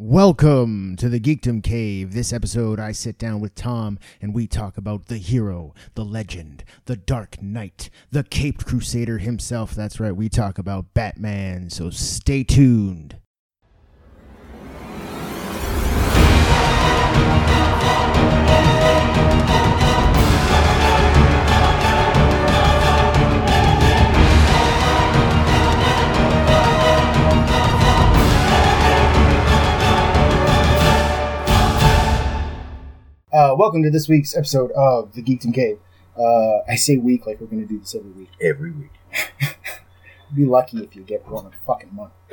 Welcome to the Geekdom Cave. This episode, I sit down with Tom and we talk about the hero, the legend, the Dark Knight, the Caped Crusader himself. That's right, we talk about Batman, so stay tuned. Uh, welcome to this week's episode of the Geekdom Cave. Uh, I say week like we're going to do this every week. every week. Be lucky if you get one a fucking month.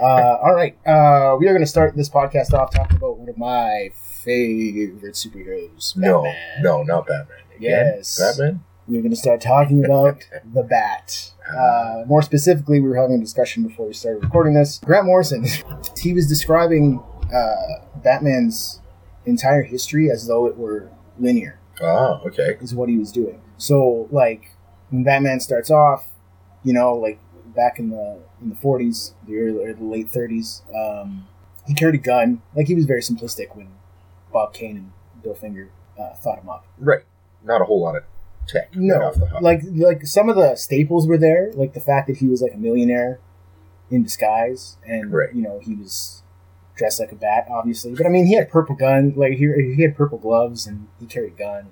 uh, all right, uh, we are going to start this podcast off talking about one of my favorite superheroes. No, Batman. no, not Batman. Again? Yes. Batman. We're going to start talking about the Bat. Uh, more specifically, we were having a discussion before we started recording this. Grant Morrison, he was describing uh, Batman's entire history as though it were linear. Oh, okay. is what he was doing. So like when Batman starts off, you know, like back in the in the forties, the early or the late thirties, um, he carried a gun. Like he was very simplistic when Bob Kane and Bill Finger uh, thought him up. Right. Not a whole lot of tech. right No, off the hop. like like some of the staples were there, like the fact that he was like a millionaire in disguise, and Right. you know he was dressed like a bat, obviously. But I mean, he had purple gun, like he he had purple gloves, and he carried a gun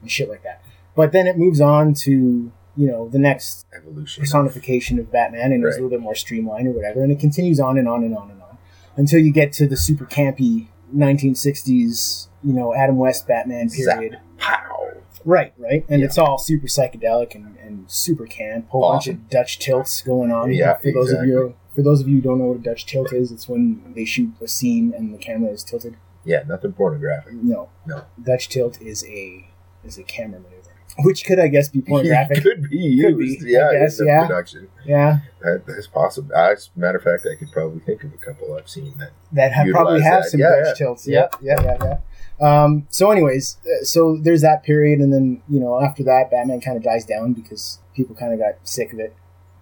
and shit like that. But then it moves on to you know the next evolution. personification of Batman, and it was a little bit more streamlined or whatever, and it continues on and on and on and on until you get to the super campy 1960s, you know, Adam West Batman period. Pow. Right, right, and Yeah. it's all super psychedelic and, and super camp. Whole bunch of Dutch tilts going on. Yeah, for those of you for those of you who don't know what a Dutch tilt is, it's when they shoot a scene and the camera is tilted. Yeah, nothing pornographic. No, No. Dutch tilt is a is a camera maneuver, which could I guess be pornographic. Could be used. Could be, Yeah, guess, in yeah. production. yeah, That, that's possible. As a matter of fact, I could probably think of a couple I've seen that. that have probably have that. some Yeah, Dutch yeah. tilts. Yeah, yeah, yeah, yeah. Um, so, anyways, uh, so there's that period, and then you know after that, Batman kind of dies down because people kind of got sick of it.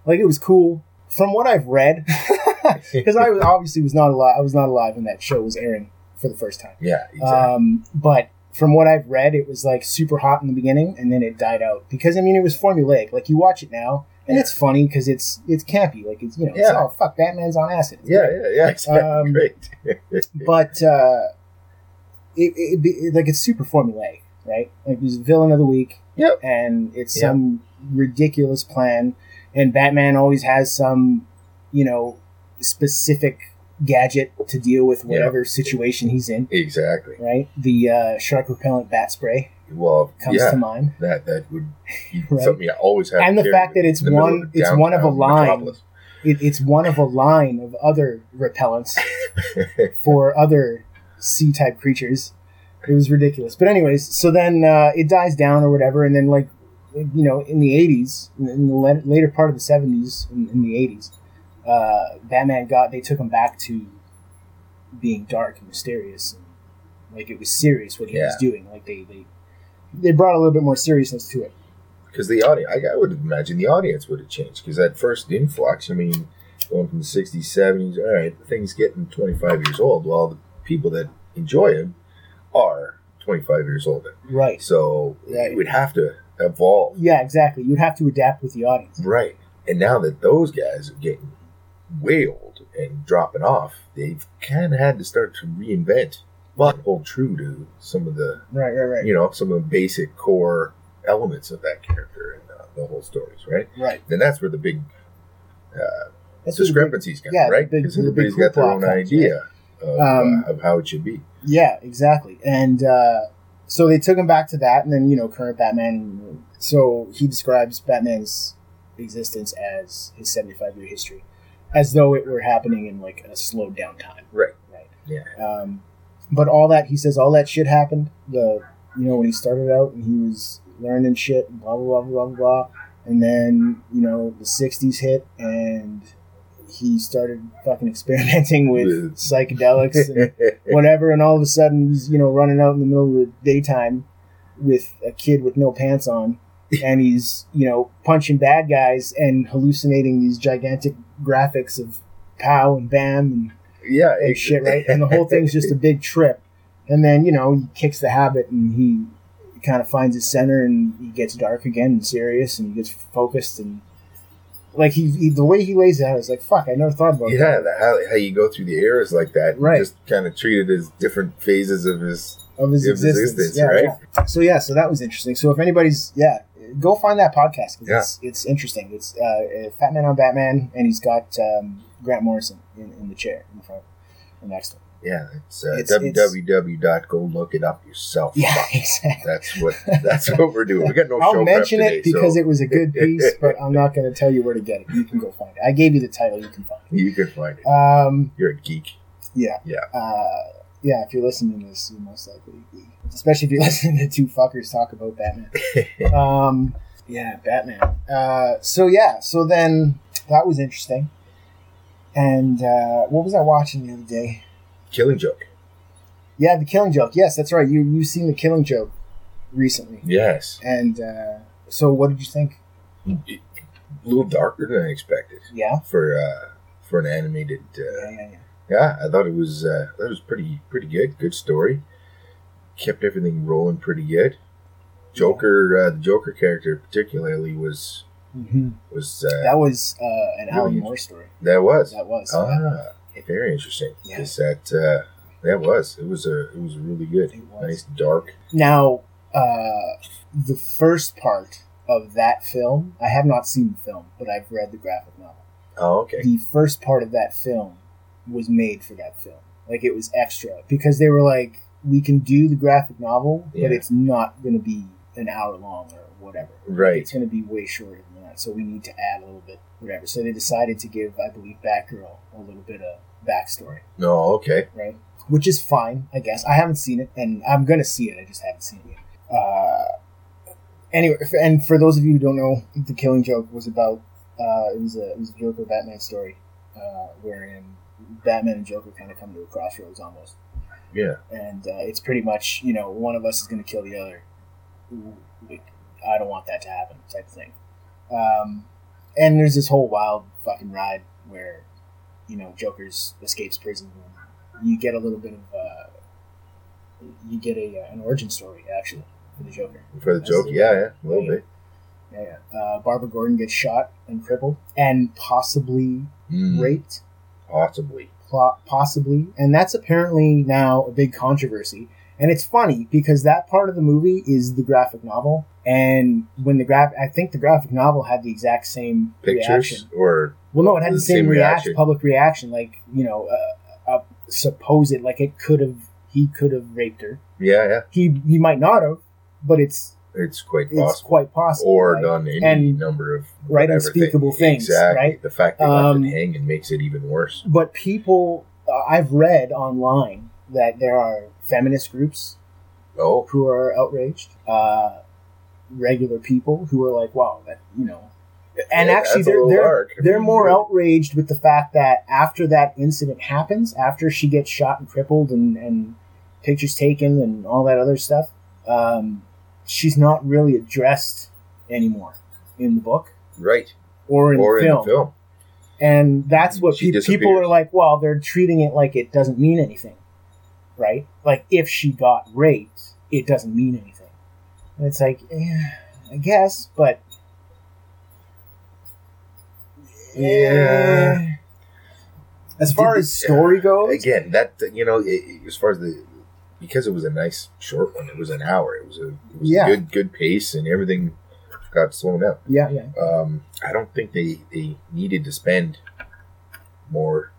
Like it was cool from what I've read, because I was obviously was not alive. I was not alive when that show was airing for the first time. Yeah, exactly. Um, but from what I've read, it was like super hot in the beginning, and then it died out because I mean it was formulaic. Like you watch it now, and Yeah. it's funny because it's it's campy. Like it's you know, it's, Yeah. oh fuck, Batman's on acid. It's yeah, great. yeah, yeah. Exactly. Um, Great. but uh, it, it, be like it's super formulaic, right? Like there's a villain of the week, Yep. and it's Yep. some ridiculous plan, and Batman always has some, you know, specific gadget to deal with whatever situation he's in. exactly. Right, the uh, shark repellent bat spray Well, comes yeah, to mind, that that would be Right. something I always have. And to the fact that it's in the middle one- it's one of a line. it, it's one of a line of other repellents for other C-type creatures. It was ridiculous. But anyways, so then uh, it dies down or whatever, and then like you know, in the '80s, in the later part of the '70s, in, in the '80s, uh, Batman got they took him back to being dark and mysterious, and, like it was serious what he was doing. Like they they they brought a little bit more seriousness to it. because the audience, I, I would imagine the audience would have changed because that first influx, I mean, going from the 60s, 70s, all right, the thing's getting 25 years old. Well, the people that enjoy him are 25 years older. Right. So Right. it would have to evolve. Yeah, exactly. You'd have to adapt with the audience. Right. And now that those guys are getting way old and dropping off, they've kind of had to start to reinvent, but hold true to some of the, Right, right, right. you know, some of the basic core elements of that character and uh, the whole stories, right? Right. then that's where the big uh, That's what big- discrepancies come, yeah, right? Because the big everybody's got their own comes, idea of, Um, uh, of how it should be. Yeah, exactly. And uh, so they took him back to that, and then you know, current Batman. So he describes Batman's existence as his seventy-five year history, as though it were happening in like a slowed down time. Right. Right. Yeah. Um, but all that he says, all that shit happened. The you know when he started out and he was learning shit, blah blah blah blah blah, blah. and then you know the '60s hit and. He started fucking experimenting with psychedelics and whatever, and all of a sudden he's you know running out in the middle of the daytime with a kid with no pants on, and he's you know punching bad guys and hallucinating these gigantic graphics of pow and bam and yeah, and shit, right? And the whole thing's just a big trip. And then, you know, he kicks the habit and he kind of finds his center and he gets dark again and serious and he gets focused and like he, he the way he lays it out is like fuck I never thought about yeah, that the, how, how you go through the eras like that, Right. Just kind of treated as different phases of his. of his of his existence, existence, yeah, right? yeah. so yeah so that was interesting so if anybody's yeah go find that podcast 'cause Yeah. it's, it's interesting it's uh, Fat Man on Batman and he's got um, Grant Morrison in, in the chair in front or next to him Yeah, it's, uh, It's- it's- Go look it up yourself. yeah exactly That's what that's what we're doing. We got no show I'll mention today, it because so it was a good piece, but I'm not going to tell you where to get it. You can go find it. I gave you the title. You can find it. you can find it. it. Um, You're a geek. yeah, Yeah. uh, yeah. If you're listening to this, you most likely, be. especially if you're listening to two fuckers talk about Batman. um, yeah, Batman. Uh, so yeah, so then that was interesting. And uh, what was I watching the other day? Killing Joke. Yeah, The Killing Joke. Yes, that's right. You you've seen The Killing Joke recently, Yes, and uh, so what did you think? a little darker than I expected Yeah, for uh, for an animated. Uh, yeah, yeah, yeah. yeah, I thought it was uh, that was pretty pretty good. Good story. Kept everything rolling pretty good. Joker, uh, the Joker character particularly was hmm was uh, That was uh, an Alan Really Moore story. that was That was. ah very interesting. Yeah. Is that uh, that was it was a it was really good. It was. Nice dark. Now, uh, the first part of that film, I have not seen the film, but I've read the graphic novel. Oh, okay. The first part of that film was made for that film. Like it was extra because they were like, we can do the graphic novel, Yeah. but it's not going to be an hour long or whatever. Right. It's going to be way shorter than that. So we need to add a little bit, whatever. So they decided to give, I believe, Batgirl a little bit of backstory. No, okay. right? Which is fine, I guess. I haven't seen it, and I'm gonna see it. I just haven't seen it yet. Uh, anyway, and for those of you who don't know, the Killing Joke was about uh, it was a it was a Joker Batman story, uh, wherein Batman and Joker kind of come to a crossroads almost, Yeah. and uh, it's pretty much you know one of us is gonna kill the other. Like, I don't want that to happen, type of thing. Um, and there's this whole wild fucking ride where you know Joker's escapes prison. And you get a little bit of uh, you get a uh, an origin story actually for the Joker. For the That's joke, the- yeah, yeah, a little yeah. bit. Yeah, yeah. Uh, Barbara Gordon gets shot and crippled and possibly Mm, raped, Possibly. possibly, and that's apparently now a big controversy. And it's funny because that part of the movie is the graphic novel, and when the graph, I think the graphic novel had the exact same Pictures reaction. or Well, no, it had the, same, same reaction, reaction. public reaction, like you know, uh, uh, supposed like it could have, he could have raped her. yeah, yeah. He he might not have, but it's It's quite it's possible. quite possible. or right? done any And- number of right, unspeakable thing. things, Exactly. right? The fact they Um, left it hanging makes it even worse. But people, uh, I've read online that there are feminist groups Oh, who are outraged, uh, regular people who are like, "Wow, that you know," and yeah, actually they're they're dark. They're more outraged with the fact that after that incident happens, after she gets shot and crippled and, and pictures taken and all that other stuff, um, she's not really addressed anymore in the book right or in, or the, in film. the film. And that's what pe- people are like, well, they're treating it like it doesn't mean anything, right? Like if she got raped, it doesn't mean anything. And it's like, eh, I guess, but Yeah. Eh. As far Did- as story goes, Again, that you know, it, as far as the because it was a nice short one, it was an hour. It was a, it was Yeah. a good good pace, and everything got slowed down. yeah, yeah, Um, I don't think they they needed to spend more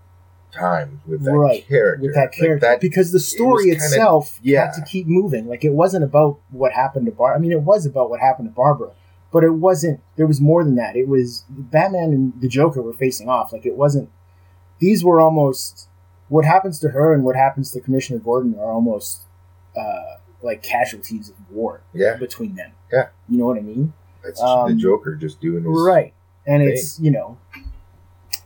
time with that Right, character. with that Like, character, that- because the story kinda- itself yeah. had to keep moving. Like it wasn't about what happened to Bar. I mean, it was about what happened to Barbara, but it wasn't. There was more than that. It was Batman and the Joker were facing off. Like it wasn't. These were almost what happens to her and what happens to Commissioner Gordon are almost uh, like casualties of war yeah, between them. Yeah. you know what I mean. that's Um, the Joker just doing his right and it's you know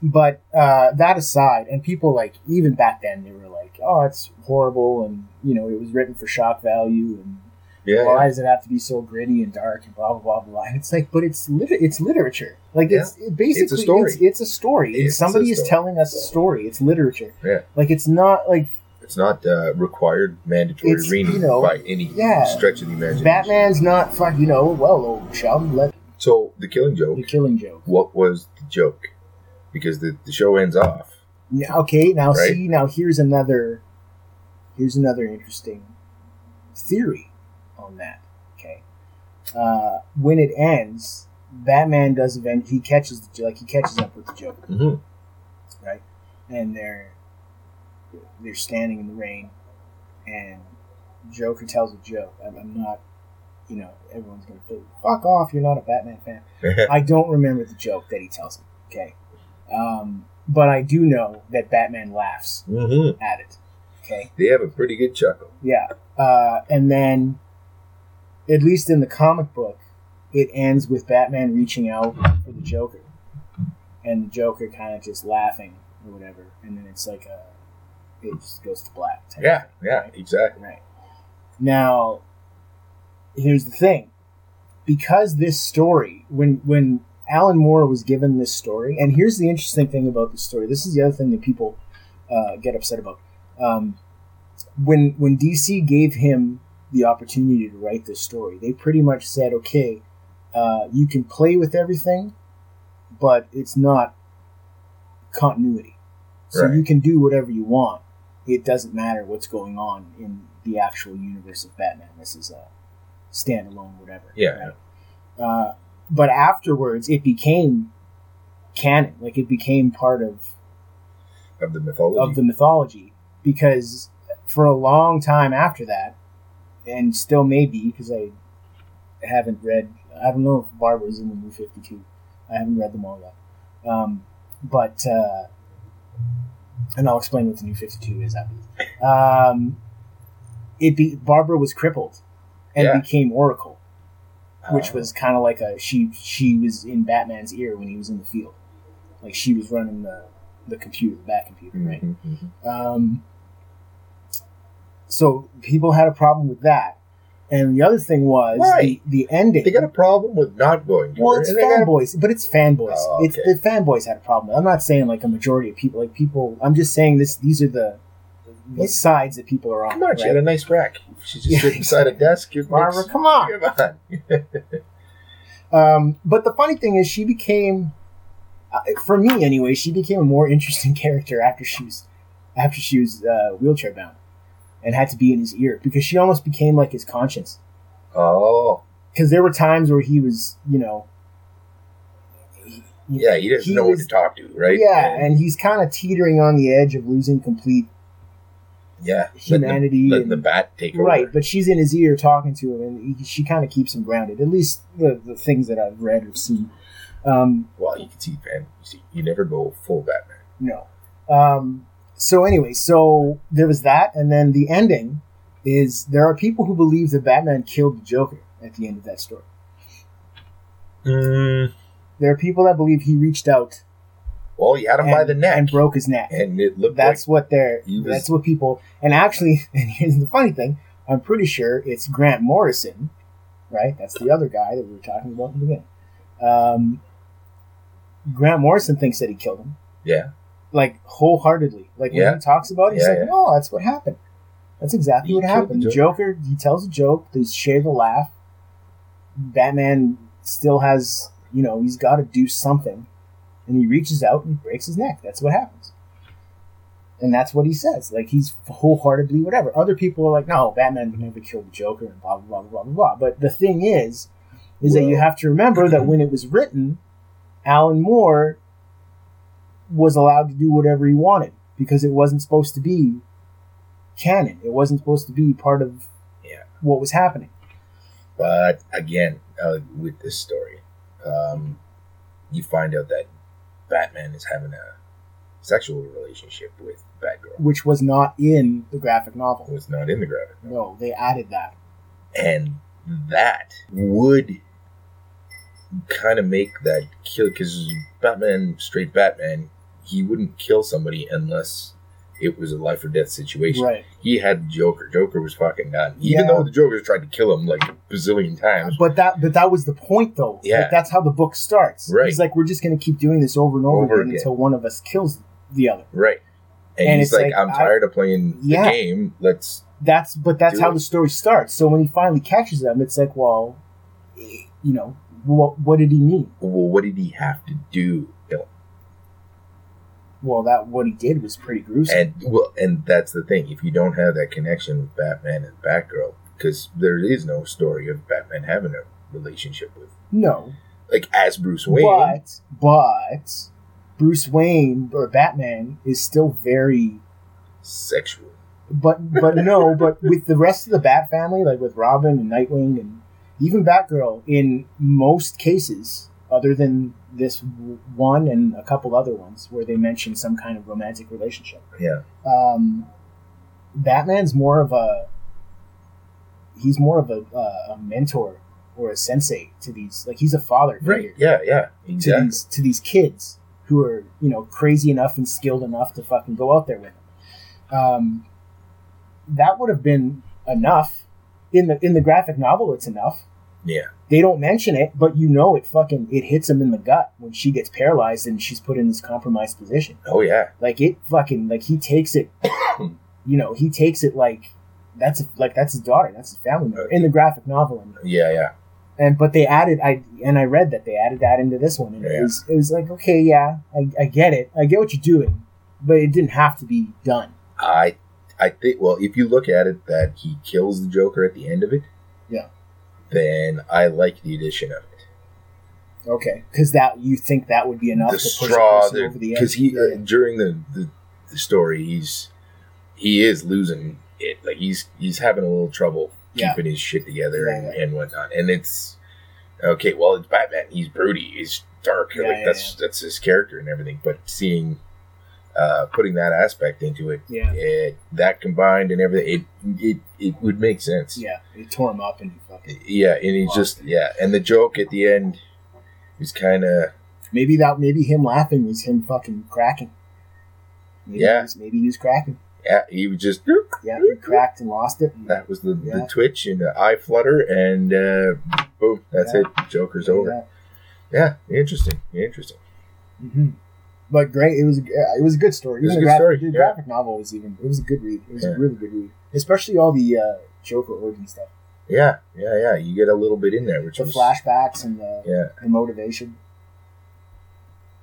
but uh, that aside and people like even back then they were like oh it's horrible and you know it was written for shock value and Yeah, Why yeah. does it have to be so gritty and dark and blah blah blah blah? And it's like, but it's lit- it's literature. Like it's it basically story. It's, it's a story. It's Somebody a is telling us a story. It's literature. Yeah. Like it's not like It's not uh, required mandatory It's, reading you know, by any yeah. stretch of the imagination. Batman's not fuck. You know, well, old chum, let So the Killing Joke. the killing joke. What was the joke? Because the, the show ends off. Yeah, okay, now Right. see, now here's another, here's another interesting theory on that. Okay, uh, when it ends, Batman does event. He catches the like he catches up with the Joker, Mm-hmm. right? And they're they're standing in the rain, and Joker tells a joke. I'm, I'm not, you know, everyone's gonna say, "Fuck off! You're not a Batman fan." I don't remember the joke that he tells him. Okay, um, but I do know that Batman laughs mm-hmm. at it. Okay, They have a pretty good chuckle. yeah, uh, and then, at least in the comic book, it ends with Batman reaching out for the Joker, and the Joker kind of just laughing or whatever, and then it's like a, it just goes to black. type Yeah, thing, yeah, right? exactly. Right. Now, here's the thing. Because this story, when when Alan Moore was given this story, and here's the interesting thing about this story. This is the other thing that people uh, get upset about. Um, when when DC gave him the opportunity to write this story, they pretty much said, "Okay, uh, you can play with everything, but it's not continuity. So Right. you can do whatever you want. It doesn't matter what's going on in the actual universe of Batman. This is a standalone, whatever. Yeah. right? Uh, but afterwards, it became canon. Like it became part of Of the mythology. of the mythology because for a long time after that, and still maybe because I haven't read. I don't know if Barbara's in the New Fifty Two. I haven't read them all yet. Um, but uh, and I'll explain what the New Fifty Two is after this. Um, it be Barbara was crippled and Yeah. became Oracle, which was kind of like a she she was in Batman's ear when he was in the field, like she was running the the computer, the back computer, right? mhm, mhm. Um, so people had a problem with that, and the other thing was Why? the, the ending. They got a problem with not going to well, it's got a- fanboys, but it's fanboys. Oh, It's the fanboys had a problem. I'm not saying like a majority of people. Like people, I'm just saying this. These are the the sides that people are on. Come on, she had a nice rack. She just sitting beside a desk. It Barbara, makes- come on. Come on. Um, but the funny thing is, she became, uh, for me anyway, she became a more interesting character after she was, after she was uh, wheelchair bound, and had to be in his ear because she almost became like his conscience. Oh, Because there were times where he was, you know, he- yeah. He doesn't he know was- what to talk to, right? Yeah, and he's kind of teetering on the edge of losing complete yeah, humanity. Letting, the, letting and- the bat take over. Right, but she's in his ear talking to him, and he, she kind of keeps him grounded. At least the, the things that I've read or seen. Um, Well, you can see, man. You see, you never go full Batman. no. Um, so anyway, so there was that, and then the ending is there are people who believe that Batman killed the Joker at the end of that story. Mm, There are people that believe he reached out well, you had him and, by the neck, and broke his neck. and it looked That's what they're. Was, that's what people. And actually, and here's the funny thing: I'm pretty sure it's Grant Morrison, right? That's the other guy that we were talking about in the beginning. Um, Grant Morrison thinks that he killed him, yeah, like wholeheartedly. Like when Yeah. he talks about it, he's Yeah, like, yeah. "No, that's what happened. That's exactly He what happened." the The Joker. He tells a joke. They share the laugh. Batman still has, you know, he's got to do something, and he reaches out and he breaks his neck. That's what happens. And that's what he says. Like he's wholeheartedly whatever. Other people are like, no, Batman would never kill the Joker and blah blah blah blah blah blah. But the thing is, is that you have to remember that when it was written, Alan Moore was allowed to do whatever he wanted because it wasn't supposed to be canon. It wasn't supposed to be part of Yeah. what was happening. but again, uh, with this story, um, you find out that Batman is having a sexual relationship with Batgirl. which was not in the graphic novel. It was not in the graphic, novel. No, they added that. and that would kind of make that kill because Batman, straight Batman, he wouldn't kill somebody unless it was a life or death situation. Right. He had the Joker. Joker was fucking done. Even Yeah. though the Joker tried to kill him like a bazillion times. But that but that was the point though. Yeah. Like, that's how the book starts. Right. He's like, we're just gonna keep doing this over and over, Over again, again. until one of us kills the other. Right. And, And he's it's like, like, I'm I- tired of playing Yeah. the game. Let's That's but that's how it. the story starts. So when he finally catches them, it's like, well, eh, you know, what what did he mean? well, what did he have to do? Well, that what he did was pretty gruesome. And well, and that's the thing. If you don't have that connection with Batman and Batgirl, because there is no story of Batman having a relationship with, no, like as Bruce Wayne. but but Bruce Wayne or Batman is still very sexual. but but no, but with the rest of the Bat family, like with Robin and Nightwing and even Batgirl, in most cases, other than this one and a couple other ones where they mention some kind of romantic relationship, Yeah. um, Batman's more of a he's more of a, uh, a mentor or a sensei to these like he's a father figure Right. Yeah. Yeah. to these to these kids who are you know crazy enough and skilled enough to fucking go out there with him. Um, that would have been enough in the in the graphic novel. It's enough. Yeah. They don't mention it, but you know it fucking it hits him in the gut when she gets paralyzed and she's put in this compromised position. Oh yeah. Like it fucking like he takes it. you know he takes it like that's like that's his daughter. That's his family member in the graphic novel. Yeah. Yeah. and but they added I and I read that they added that into this one, and it was it was like okay, yeah, I, I get it, I get what you're doing, but it didn't have to be done. I I think well, if you look at it that he kills the Joker at the end of it, Yeah. Then I like the addition of it. Okay, because that you think that would be enough the to push straw, a person over the edge. because he Yeah. uh, during the, the the story, he's he is losing it. Like he's he's having a little trouble Yeah. keeping his shit together Yeah, and, and whatnot. And it's okay. Well, it's Batman. He's broody. He's dark. Like that's that's his character and everything. But seeing. Uh, putting that aspect into it, yeah, it, that combined and everything, it it, it would make sense. yeah, they tore him up and he fucking Yeah, and he just it. yeah, and the joke at the end was kind of maybe that maybe him laughing was him fucking cracking. Maybe Yeah. he was, maybe he was cracking. yeah, he was just Yeah, he cracked and lost it. and- that was the, Yeah. the twitch and the eye flutter and uh, boom, that's Yeah. it. Joker's over. Yeah, interesting, interesting. hmm But great, it was it was a good story. It was a good graphic, story, The yeah. graphic novel was even it was a good read. It was Yeah. a really good read, especially all the uh, Joker origin stuff, Yeah, yeah, yeah. You get a little bit in there, which the was flashbacks and the, yeah, the motivation.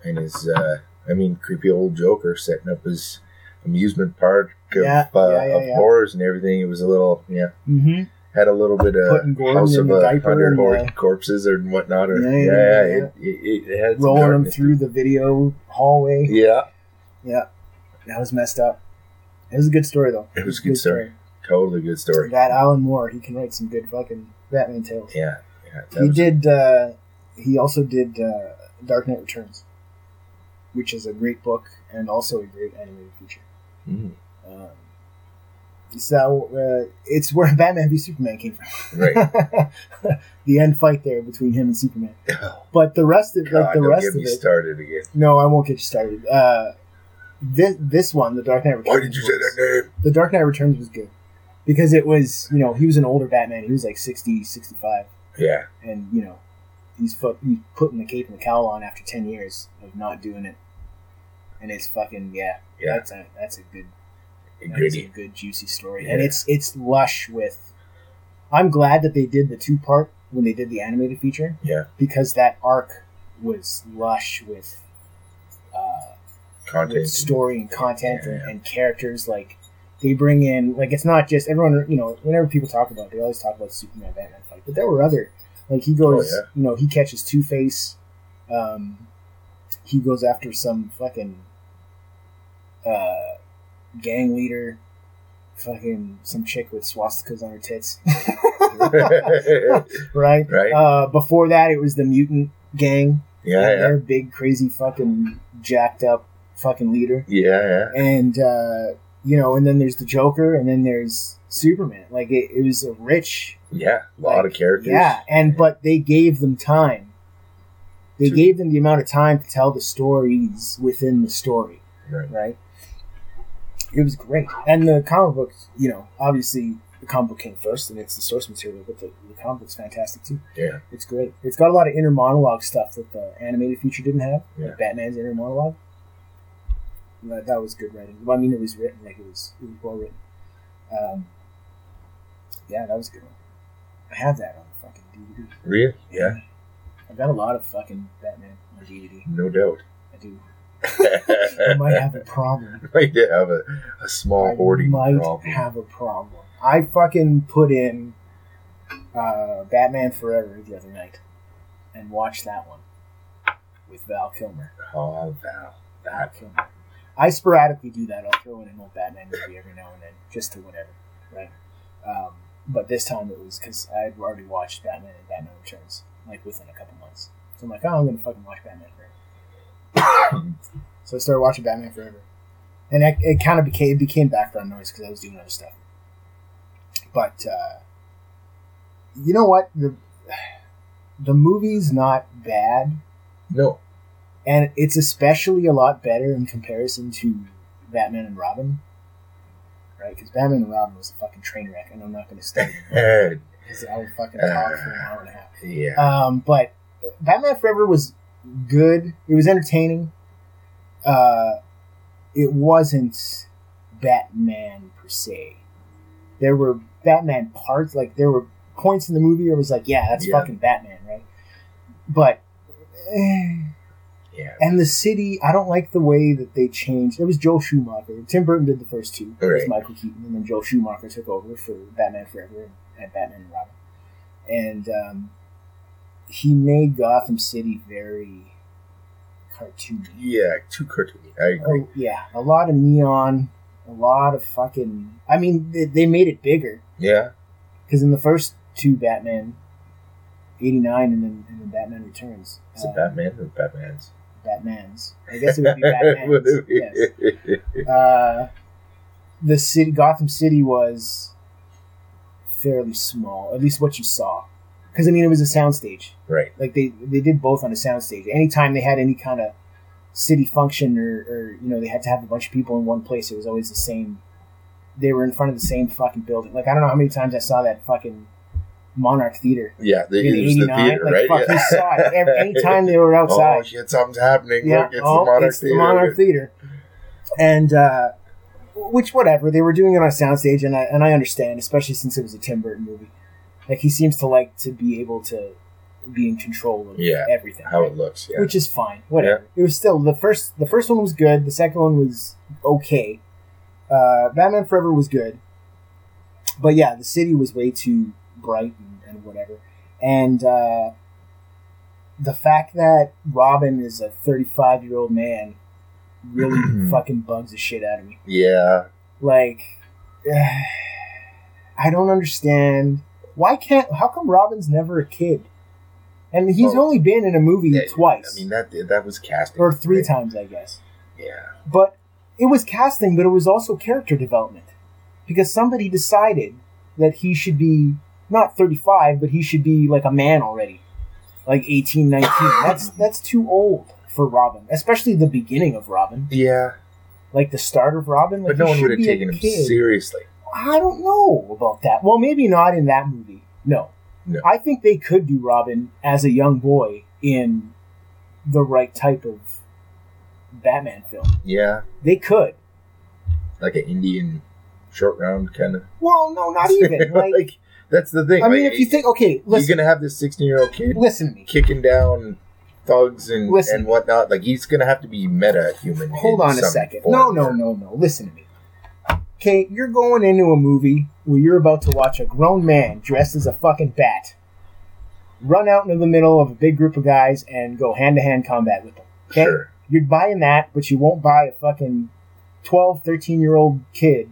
and his uh, I mean, creepy old Joker setting up his amusement park of, Yeah, uh, of horrors and everything. It was a little yeah, Mm-hmm. Had a little bit of Putting Gordon House in of the a diaper Hundred and, Hor- uh, Corpses or whatnot. Or, Yeah, yeah, yeah, yeah. It, it, it had Rolling to through the video hallway. Yeah, Yeah, that was messed up. It was a good story though. It was a good story. totally good story. story. That Alan Moore, he can write some good fucking Batman tales. Yeah, yeah. He was- did. Uh, he also did uh, Dark Knight Returns, which is a great book and also a great animated feature. Mm, Um, so uh, it's where Batman v Superman came from. right. the end fight there between him and Superman. But the rest of God, like the don't rest get of me it. started again. No, I won't get you started. Uh, this this one, the Dark Knight Returns. Why did you say was- that name? The Dark Knight Returns was good because it was you know he was an older Batman. He was like 60, 65. Yeah, and you know he's, fu- he's putting the cape and the cowl on after 10 years of not doing it and it's fucking yeah yeah. that's a that's a good that's a Gritty. good juicy story Yeah. and it's it's lush with i'm glad that they did the two part when they did the animated feature Yeah. because that arc was lush with uh Content. with story and content Yeah, and, yeah. and characters like they bring in like it's not just everyone you know whenever people talk about it, they always talk about Superman Batman fight but there were other like he goes Oh, yeah. you know he catches Two Face um he goes after some fucking uh gang leader fucking some chick with swastikas on her tits right Right. uh before that it was the mutant gang yeah, yeah, their big crazy fucking jacked up fucking leader yeah, yeah. and uh, you know, and then there's the Joker, and then there's Superman. Like it, it was a rich, Yeah, a lot like, of characters. Yeah, and but they gave them time. They To- gave them the amount of time to tell the stories within the story, Right. right? It was great. And the comic book, you know, obviously the comic book came first, and it's the source material, but the, the comic book's fantastic too. Yeah. It's great. It's got a lot of inner monologue stuff that the animated feature didn't have. Yeah. Like Batman's inner monologue. That, that was good writing. Well, I mean, it was written like it was it was well written. Um, yeah, that was a good one. I have that on fucking DVD. Really? Yeah. I've got a lot of fucking Batman on DVD. No doubt. I do. I might have a problem. might have a, a small I hoarding might problem. have a problem. I fucking put in uh, Batman Forever the other night and watched that one with Val Kilmer. Oh, Val. Val Kilmer. I sporadically do that. I'll throw in an old Batman movie every now and then, just to whatever, right? Um, but this time it was because I had already watched Batman and Batman Returns, like within a couple months. So I'm like, oh, I'm gonna fucking watch Batman Forever. so I started watching Batman Forever, and it, it kind of became it became background noise because I was doing other stuff. But uh, you know what? The the movie's not bad No. and it's especially a lot better in comparison to Batman and Robin, right? Because Batman and Robin was a fucking train wreck, and I'm not going to start yeah. because I would fucking talk for an hour and a half. Yeah. Um, but Batman Forever was good. It was entertaining. Uh, it wasn't Batman per se. There were Batman parts, like there were points in the movie where it was like, yeah, that's Yeah. fucking Batman, right? But. eh, yeah. and the city, I don't like the way that they changed. It was Joel Schumacher. Tim Burton did the first two. It was Michael Keaton, and then Joel Schumacher took over for Batman Forever and, and Batman and Robin. And um, he made Gotham City very cartoony. Yeah. Too cartoony. I agree. Oh yeah, a lot of neon, a lot of fucking. I mean, they, they made it bigger Yeah. because in the first two Batman, eighty nine, and then and then Batman Returns. Is it uh, Batman or Batman's? Batman's. I guess it would be Batman's. yes. uh, the city, Gotham City, was fairly small. At least what you saw, because I mean, it was a soundstage. Right. Like they they did both on a soundstage. Anytime they had any kind of city function, or, or you know, they had to have a bunch of people in one place, it was always the same. They were in front of the same fucking building. Like I don't know how many times I saw that fucking Monarch Theater Yeah. The, in it was the theater, Like right? fuck, yeah. you saw it every, anytime they were outside. Oh shit! Something's happening. Yeah, Look, it's oh, the Monarch it's Theater. the Monarch Theater, and uh, which whatever they were doing it on a soundstage, and I and I understand, especially since it was a Tim Burton movie. Like he seems to like to be able to be in control of Yeah, everything, How it looks. Yeah. which is fine. Whatever. It was still the first. The first one was good. The second one was okay. Uh, Batman Forever was good, but yeah, the city was way too bright and, and whatever. And uh, the fact that Robin is a 35 year old man really fucking bugs the shit out of me. yeah. Like, I don't understand. Why can't. How come Robin's never a kid? And he's Well, only been in a movie Yeah, twice. I mean that that was casting. or three right? times, I guess. Yeah. But it was casting, but it was also character development. Because somebody decided that he should be not 35, but he should be like a man already. Like 18, 19. That's that's too old for Robin, especially the beginning of Robin, Yeah. like the start of Robin. Like But no one would have taken him seriously. I don't know about that. Well, maybe not in that movie. No. No. I think they could do Robin as a young boy in the right type of Batman film. Yeah. They could. Like an Indian short round kind of. Well, no, not even. Like, that's the thing. I mean, like, if you think, okay, listen, you're gonna have this 16 year old kid listen to me. kicking down thugs and Listen. and whatnot. Like he's gonna have to be meta human. Hold on a second. form. No, no, no, no. Listen to me. Okay, you're going into a movie where you're about to watch a grown man dressed as a fucking bat run out into the middle of a big group of guys and go hand to hand combat with them. Okay? Sure. You're buying that, but you won't buy a fucking 12, 13 year old kid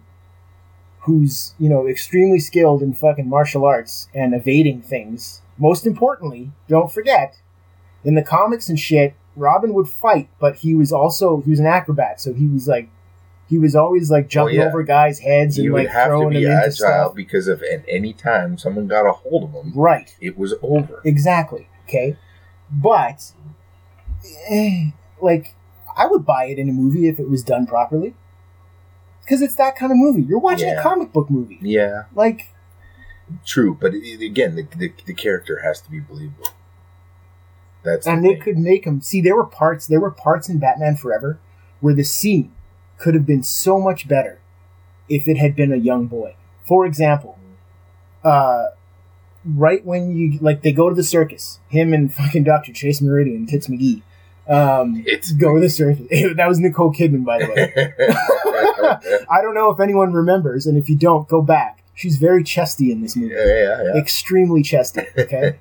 who's, you know, extremely skilled in fucking martial arts and evading things. Most importantly, don't forget, in the comics and shit, Robin would fight, but he was also, he was an acrobat, so he was like, he was always like jumping yeah. over guys' heads You and would like have to throwing be them into agile stuff. because if at any time someone got a hold of him, Right. it was over. Exactly. Okay. But, eh, like, I would buy it in a movie if it was done properly. because it's that kind of movie. You're watching Yeah. a comic book movie. Yeah, Like, true. But it, again, the, the the character has to be believable. That's and the they thing. could make him see. There were parts. There were parts in Batman Forever where the scene could have been so much better if it had been a young boy. For example, uh, right when you like they go to the circus, him and fucking Doctor Chase Meridian, Tits McGee, um, It's go to the circus. that was Nicole Kidman, by the way. I don't know if anyone remembers, and if you don't, go back. She's very chesty in this movie. yeah, yeah, yeah. Extremely chesty. Okay.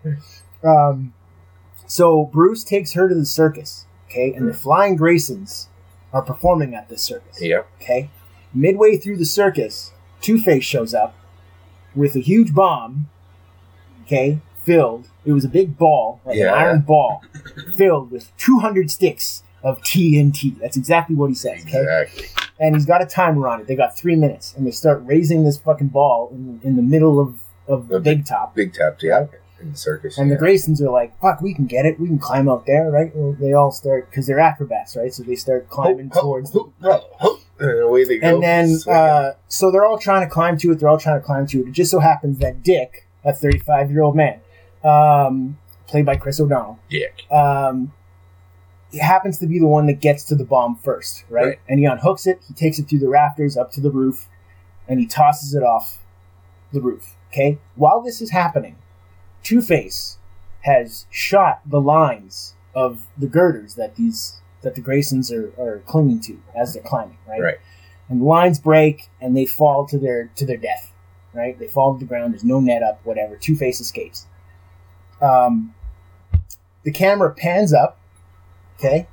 um, so Bruce takes her to the circus. Okay, and the Flying Graysons are performing at this circus. Yep. Okay. Midway through the circus, Two Face shows up with a huge bomb. Okay, filled. It was a big ball, like Yeah. an iron ball, filled with 200 sticks of TNT. That's exactly what he says. Okay Exactly. and he's got a timer on it. They got three minutes, and they start raising this fucking ball in, in the middle of of The Big Top. Big top, yeah, in the circus. And the. Graysons are like, "Fuck, we can get it. We can climb out there, right?" Well, they all start because they're acrobats, right? So they start climbing Ho, ho, towards. ho, ho, ho, and away they go. and then, uh, so they're all trying to climb to it. They're all trying to climb to it. It just so happens that Dick, a 35 year old man, um, played by Chris O'Donnell, Dick. um, he happens to be the one that gets to the bomb first, right? Right. And he unhooks it, he takes it through the rafters up to the roof, and he tosses it off the roof. Okay? While this is happening, Two Face has shot the lines of the girders that these that the Graysons are, are clinging to as they're climbing, right? Right. And the lines break and they fall to their to their death. Right? They fall to the ground, there's no net up, whatever. Two Face escapes. Um the camera pans up, okay,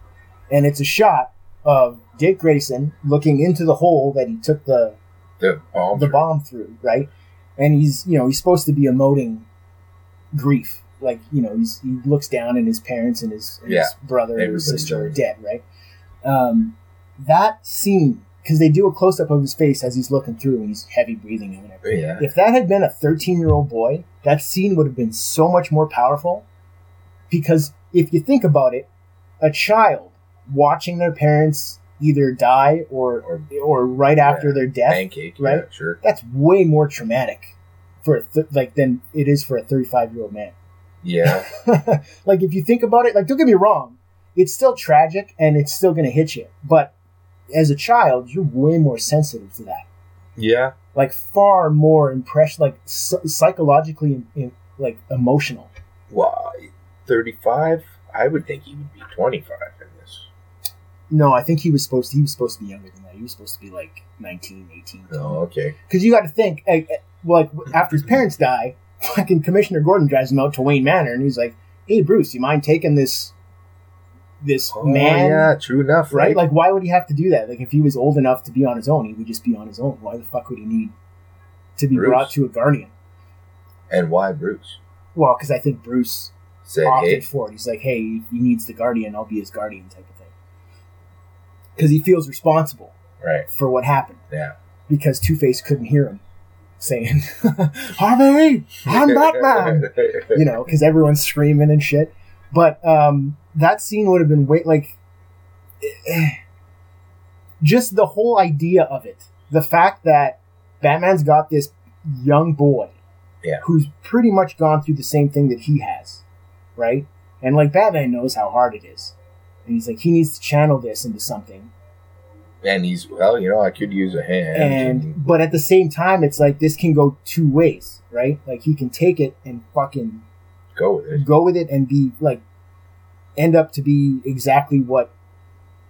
and it's a shot of Dick Grayson looking into the hole that he took the The bomb. the bomb through, right? And he's you know he's supposed to be emoting grief, like you know he's he looks down and his parents and his, and Yeah. his brother and his sister are dead, right? Um, that scene because they do a close up of his face as he's looking through and he's heavy breathing and whatever. Yeah. If that had been a 13 year old boy, that scene would have been so much more powerful. Because if you think about it, a child watching their parents either die or Or or right after Yeah. their death, pancake. right? Yeah, sure. that's way more traumatic for a th- like than it is for a 35 year old man. Yeah. like if you think about it, like don't get me wrong, it's still tragic and it's still going to hit you, but as a child, you're way more sensitive to that. Yeah. Like far more impression, like psy- psychologically, in, in, like emotional. Well, 35? I would think he would be 25 in this. No, I think he was supposed to. He was supposed to be younger than that. He was supposed to be like 19, 18. Oh, okay. Because you got to think, like after his parents die, fucking Commissioner Gordon drives him out to Wayne Manor, and he's like, "Hey, Bruce, you mind taking this, this Oh, man?" yeah, true enough, right? right? Like, why would he have to do that? Like, if he was old enough to be on his own, he would just be on his own. Why the fuck would he need to be Bruce. brought to a guardian? and why Bruce? Well, because I think Bruce Said, opted hey, for it. He's like, "Hey, he needs the guardian. I'll be his guardian," type of thing. Because he feels responsible right. for what happened. Yeah. Because Two Face couldn't hear him saying, "Harvey, I'm Batman." you know, because everyone's screaming and shit. But um, that scene would have been way like eh, just the whole idea of it. The fact that Batman's got this young boy, Yeah. who's pretty much gone through the same thing that he has, right? And like Batman knows how hard it is, and he's like he needs to channel this into something. And he's, well, you know, I could use a hand. And but at the same time, it's like this can go two ways, right? Like he can take it and fucking go with it. go with it and be like end up to be exactly what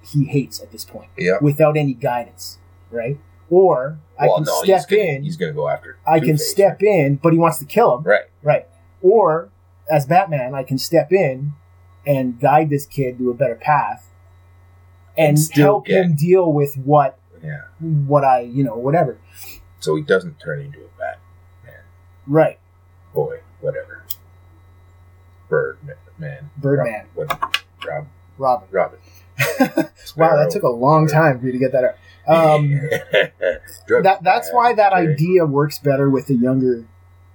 he hates at this point Yeah. without any guidance right or i can no, he's step gonna, in He's going to go after. i can step in but he wants to kill him Right. right or as batman i can step in and guide this kid to a better path and, still help get- him deal with what Yeah. what i you know whatever So he doesn't turn into a bat man, right boy, whatever. Bird man. Birdman. Rob, what? Rob. robin Robin. wow that took a long time for you to get that out um that that's why that idea works better with a younger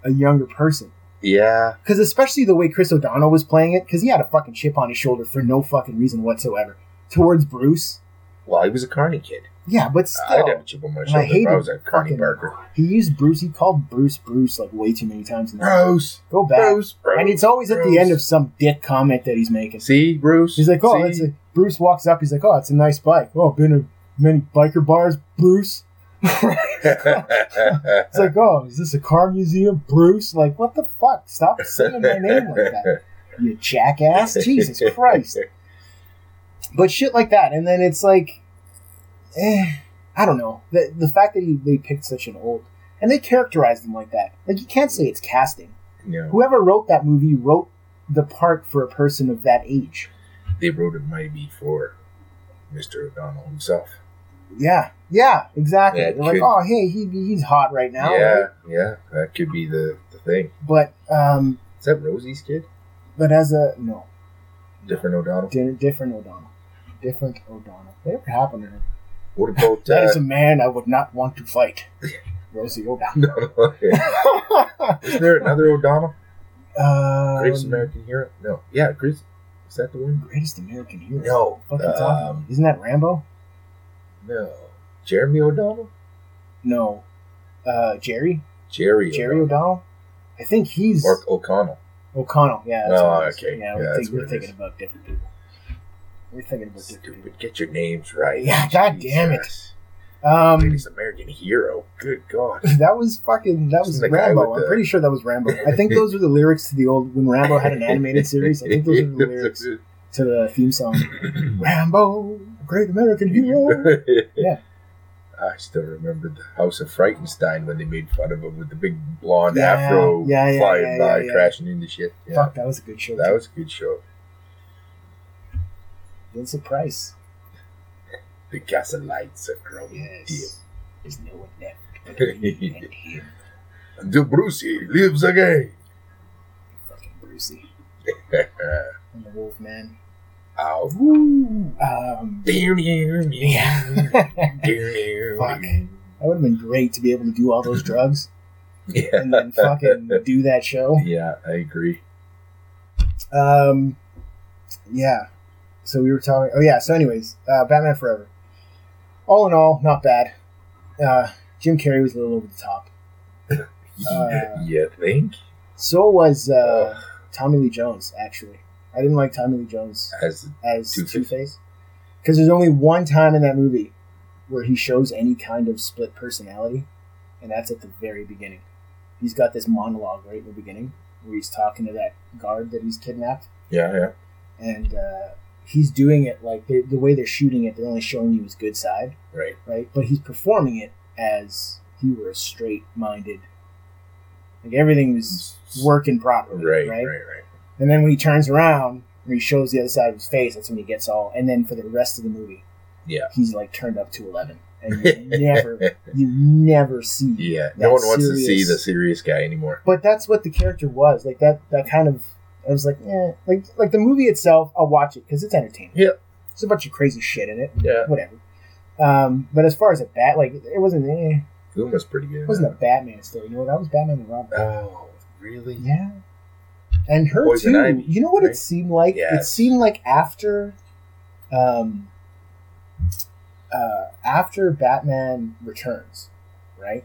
a younger person Yeah. because especially the way chris o'donnell was playing it because he had a fucking chip on his shoulder for no fucking reason whatsoever towards bruce Well, he was a carny kid. Yeah, but I'd still, have a chip on my I shoulder if hated I was a Carney fucking- he used Bruce. He called Bruce Bruce like way too many times. In the Bruce, Go back. Bruce, Bruce. and it's always at the end of some dick comment that he's making. See, Bruce. He's like, oh, that's a, Bruce walks up. He's like, oh, it's a nice bike. Oh, been to many biker bars, Bruce. It's like, oh, is this a car museum, Bruce? Like, what the fuck? Stop saying my name like that, you jackass! Jesus Christ! But shit like that, and then it's like, eh, I don't know. The the fact that he, they picked such an old and they characterized him like that, like you can't say it's casting. No, Whoever wrote that movie wrote the part for a person of that age. they wrote it maybe for Mr. O'Donnell himself. Yeah, yeah, exactly. Yeah, like, could- oh, hey, he, he's hot right now. yeah, right? yeah, that could be the, the thing. But um, Is that Rosie's kid? but as a no, Different O'Donnell. di- different O'Donnell, different O'Donnell. Whatever happened to her? What about That uh, a man I would not want to fight. Rosie O'Donnell. Isn't there another O'Donnell? um, Greatest American Hero? No. Yeah, Greatest. Is that the one? Greatest American hero. No. What are you talking about? Um, Isn't that Rambo? no. Jeremy O'Donnell? No. Uh, Jerry? Jerry. Jerry O'Donnell? I think he's Mark O'Connell. O'Connell. Yeah. That's Oh, is. okay. Yeah, Yeah, we're, that's think, what we're it thinking is. about different people. We're thinking about different people. Stupid. Get your names right. Yeah, God damn it. Jesus. Um, Greatest American Hero. Good God. that was fucking. That was Isn't the guy Rambo. I'm the- pretty sure that was Rambo. I think those were the lyrics to the old when Rambo had an animated series. I think those are the lyrics to the theme song. Rambo, great American hero. Yeah. I still remember the House of Frightenstein when they made fun of him with the big blonde Yeah, afro yeah, yeah, flying by, crashing into shit. Yeah, Fuck, that was a good show. that too. was a good show. Vincent Price. The gaslights are growing Yes. There's no one left but me and him. dim. The Brucey lives again. Fucking Brucey and the Wolf Man. Fuck. Um, yeah. Fuck. That would have been great to be able to do all those drugs Yeah. and then fucking do that show. Yeah, I agree. Um, yeah. So we were talking. Oh yeah. So anyways, uh, Batman Forever. All in all, not bad. Uh, Jim Carrey was a little over the top. Uh, you think? So was uh, Tommy Lee Jones. Actually, I didn't like Tommy Lee Jones As as Two-Face. Two Face because there's only one time in that movie where he shows any kind of split personality, and that's at the very beginning. He's got this monologue right in the beginning where he's talking to that guard that he's kidnapped. yeah, yeah. and uh, he's doing it like they, the way they're shooting it. They're only showing you his good side, Right. right? But he's performing it as he were a straight-minded, like everything was working properly, Right, right? right, right. And then when he turns around and he shows the other side of his face, that's when he gets all. And then for the rest of the movie, Yeah. he's like turned up to eleven, and you never, you never see. Yeah, no one wants to see the serious guy anymore. But that's what the character was like. That that kind of. I was like, yeah, Like like the movie itself, I'll watch it because it's entertaining. Yeah. it's a bunch of crazy shit in it. Yeah, Whatever. Um, but as far as a bat, like it wasn't. Eh, Uma's pretty good. it wasn't a Batman story. You know, that was Batman and Robin. Oh, really? Yeah. And her Poison too. Ivy, you know what it seemed like? It seemed like after, um, uh, after Batman Returns, right?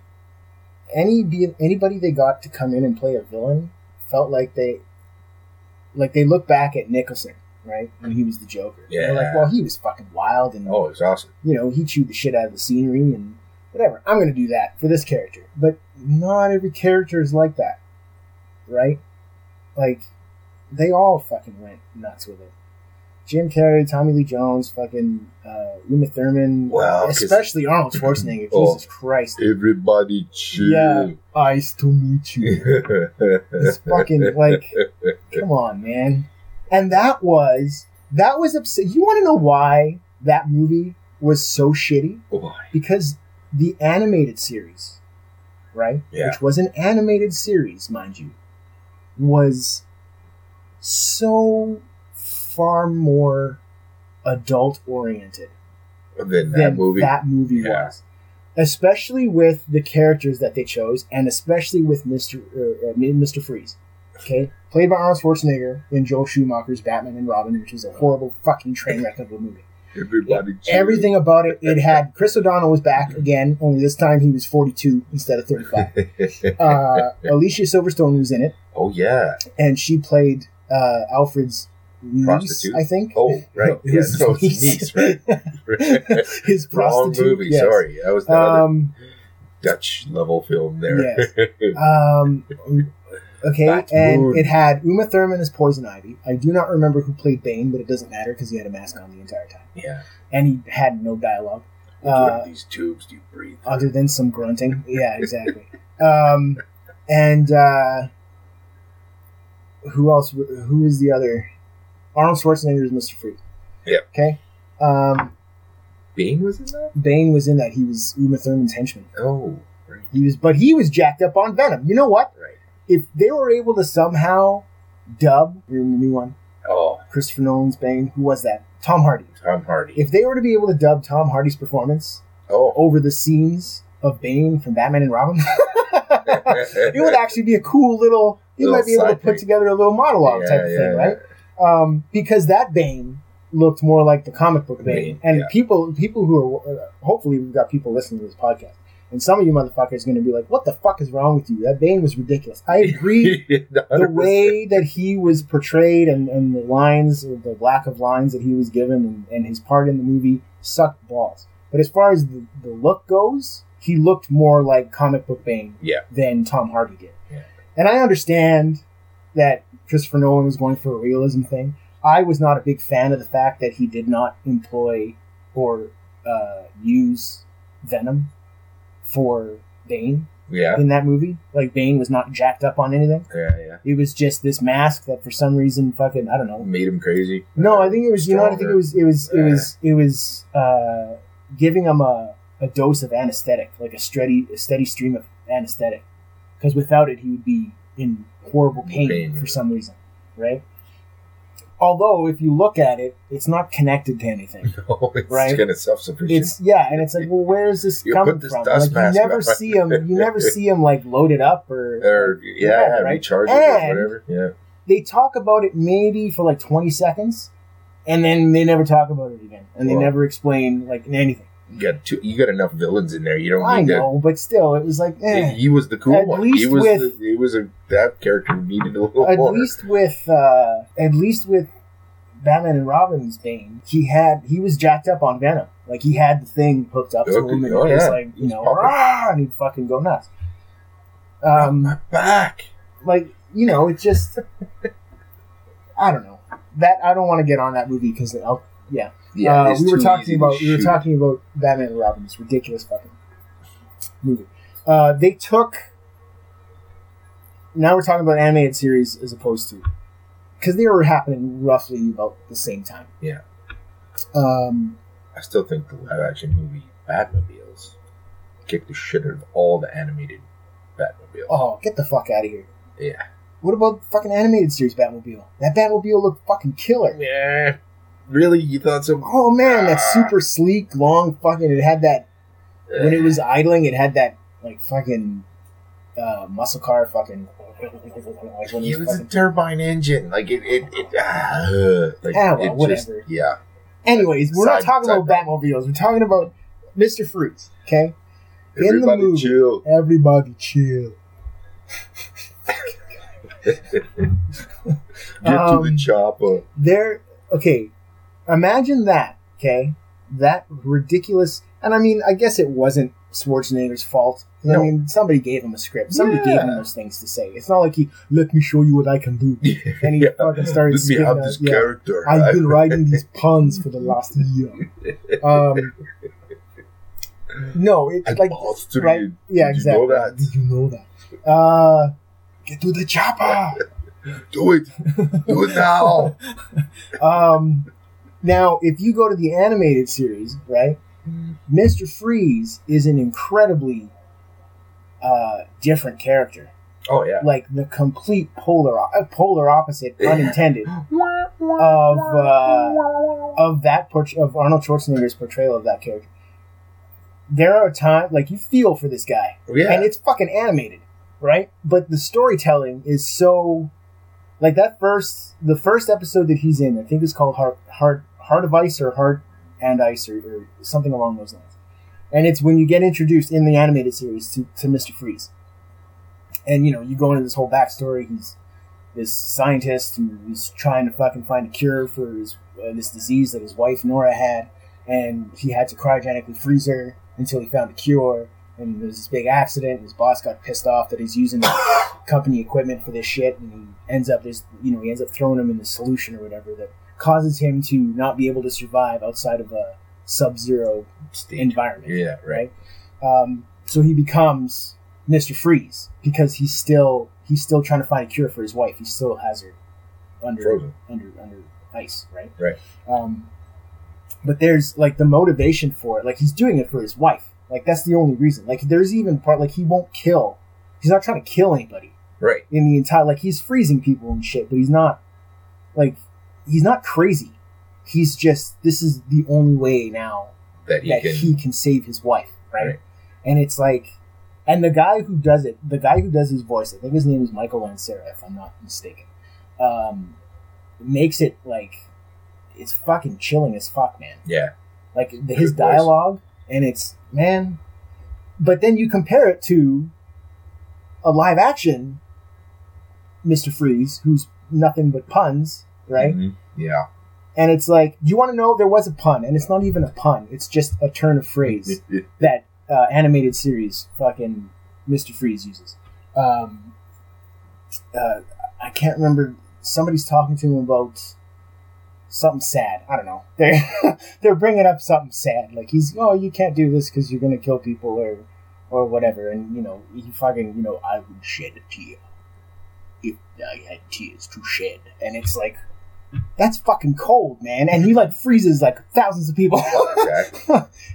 Any be anybody they got to come in and play a villain felt like they, like they look back at Nicholson, right, when he was the Joker. They're like, well, he was fucking wild and Oh, it's awesome. you know, he chewed the shit out of the scenery and whatever. I'm going to do that for this character. But not every character is like that. Right? Like, they all fucking went nuts with it. Jim Carrey, Tommy Lee Jones, fucking uh, Uma Thurman, Well, especially Arnold Schwarzenegger. Oh. Jesus Christ. Everybody chill. Yeah. Nice to meet you. It's fucking like, come on, man. And that was, that was upset. You want to know why that movie was so shitty? Why? because the animated series, right, Yeah. which was an animated series, mind you, was so far more adult oriented Than that movie. that movie Yeah. was. Especially with the characters that they chose, and especially with Mister uh, uh, Mister Freeze, okay, played by Arnold Schwarzenegger in Joel Schumacher's Batman and Robin, which is a horrible fucking train wreck of a movie. Everybody cheer. Everything about it. It had Chris O'Donnell was back again, only this time he was 42 instead of 35. Uh, Alicia Silverstone was in it, oh yeah. and she played uh, Alfred's niece, Prostitute? I think. Oh right. No, yeah. his No, it's niece. niece, right? His Wrong prostitute. movie. yes. Sorry, that was the other Um, Dutch level film there. um, okay, and it had Uma Thurman as Poison Ivy. I do not remember who played Bane, but it doesn't matter because he had a mask on the entire time, yeah. and he had no dialogue. Uh, these tubes do you breathe? through? other than some grunting. Yeah, exactly. um, and uh, who else? Who is the other? Arnold Schwarzenegger is Mr. Freeze. Yeah. Okay. Um, Bane was in that? Bane was in that. He was Uma Thurman's henchman. Oh, right. He was, but he was jacked up on Venom. You know what? Right. If they were able to somehow dub in the new one, Oh, Christopher Nolan's Bane, who was that? Tom Hardy. Tom Hardy. If they were to be able to dub Tom Hardy's performance oh. over the scenes of Bane from Batman and Robin, it would actually be a cool little. You might be able to put thing. together a little monologue type of Yeah, thing, yeah. Um, because that Bane looked more like the comic book Bane, Bane, and yeah. people, people who are uh, hopefully we've got people listening to this podcast, and some of you motherfuckers are going to be like, "What the fuck is wrong with you? That Bane was ridiculous." I agree. the way that he was portrayed and, and the lines or the lack of lines that he was given and, and his part in the movie sucked balls. But as far as the, the look goes, he looked more like comic book Bane Yeah. than Tom Hardy did. Yeah. And I understand that Christopher Nolan was going for a realism thing. I was not a big fan of the fact that he did not employ or uh, use Venom for Bane Yeah. in that movie. Like Bane was not jacked up on anything. Yeah, yeah. It was just this mask that for some reason fucking I don't know. Made him crazy. No, I think it was you know I think it was it was it was it was uh, giving him a, a dose of anesthetic, like a steady a steady stream of anesthetic. Because without it he would be in horrible pain, Pain. for some reason. Right? Although if you look at it, it's not connected to anything. No, it's Right. kind of self-sufficient. It's yeah, and it's like, well, where is this You coming this from? Like you never on. see him. You never see him like loaded up or or yeah, Yeah, right. recharge And- or whatever. Yeah. they talk about it maybe for like 20 seconds and then they never talk about it again and they never explain like anything You got two, you got enough villains in there. You don't i need know but still it was like to. eh. He was the cool At one. he least was. with- the, he was a that character needed a little at more. least with uh at least with batman and robin's bane he had he was jacked up on venom like he had the thing hooked up to Okay. him and Oh, he was yeah. like you know. "Rah!" and he'd fucking go nuts my um back. like you know it just i don't know that i don't want to get on that movie because I'll Yeah, uh, we were talking about we were talking about Batman and Robin, this ridiculous fucking movie. Uh, they took. Now we're talking about animated series as opposed to because they were happening roughly about the same time. Yeah. Um, I still think the live action movie Batmobiles kicked the shit out of all the animated Batmobiles. oh, get the fuck out of here! Yeah. What about the fucking animated series Batmobile? That Batmobile looked fucking killer. Yeah. Really? You thought so? Oh man, that Ah. super sleek, long fucking. It had that when it was idling. It had that like fucking uh, muscle car fucking. Like when it It was was a turbine engine. Like it, it, it ah, like Ah, well, it whatever. yeah. Anyways, we're not talking side about Batmobiles. We're talking about Mr. Freeze. Okay, In the Everybody movie. chill. everybody chill. Get to Um, the chopper. There. Okay, imagine that. Okay, that ridiculous. And I mean, I guess it wasn't Schwarzenegger's fault. I mean, somebody gave him a script. Somebody gave him those things to say. It's not like he let me show you what I can do. And he Yeah. fucking started Let me have out- this yeah. character. I've been writing these puns for the last year. Um, no, it's I like right? you. Yeah, Did exactly. You know that? Did you know that? Uh, get to the chopper. Do it. Do it now. um, now, if you go to the animated series, right, Mister Freeze is an incredibly uh, different character. Oh yeah. Like the complete polar uh, polar opposite, unintended, of uh, of that port- of Arnold Schwarzenegger's portrayal of that character. There are times like you feel for this guy, Yeah. and it's fucking animated, right? But the storytelling is so like that first the first episode that he's in, I think it's called Heart Heart Heart of Ice or Heart and ice or, or something along those lines. And it's when you get introduced in the animated series to, to Mr. Freeze. And you know, you go into this whole backstory. He's this scientist who is trying to fucking find a cure for his, uh, this disease that his wife Nora had, and he had to cryogenically freeze her until he found a cure. And there's this big accident. And his boss got pissed off that he's using company equipment for this shit, and he ends up this, you know, he ends up throwing him in the solution or whatever that causes him to not be able to survive outside of a sub-zero environment Yeah, right. um, so he becomes Mister Freeze because he's still he's still trying to find a cure for his wife. He still has her under Frozen. under under ice, right? Right. Um, but there's like the motivation for it. Like he's doing it for his wife. Like that's the only reason. Like there's even part like he won't kill. He's not trying to kill anybody Right. in the entire. Like he's freezing people and shit, but he's not like he's not crazy. He's just this is the only way now That he that can. he can save his wife, right? Right. And it's like, and the guy who does it, the guy who does his voice, I think his name is Michael Ansara, if I'm not mistaken, um, makes it like it's fucking chilling as fuck, man. yeah. Like the, his voice. dialogue, and it's man. But then you compare it to a live action Mister Freeze, who's nothing but puns, right? Mhm. Yeah. And it's like, you want to know there was a pun, and it's not even a pun. It's just a turn of phrase that uh, animated series fucking Mr. Freeze uses. Um, uh, I can't remember. Somebody's talking to him about something sad. I don't know. They're they're bringing up something sad, like he's oh you can't do this because you're gonna kill people or or whatever, and you know he fucking you know I would shed a tear if I had tears to shed, and it's like. That's fucking cold, man. And he like freezes like thousands of people. Okay.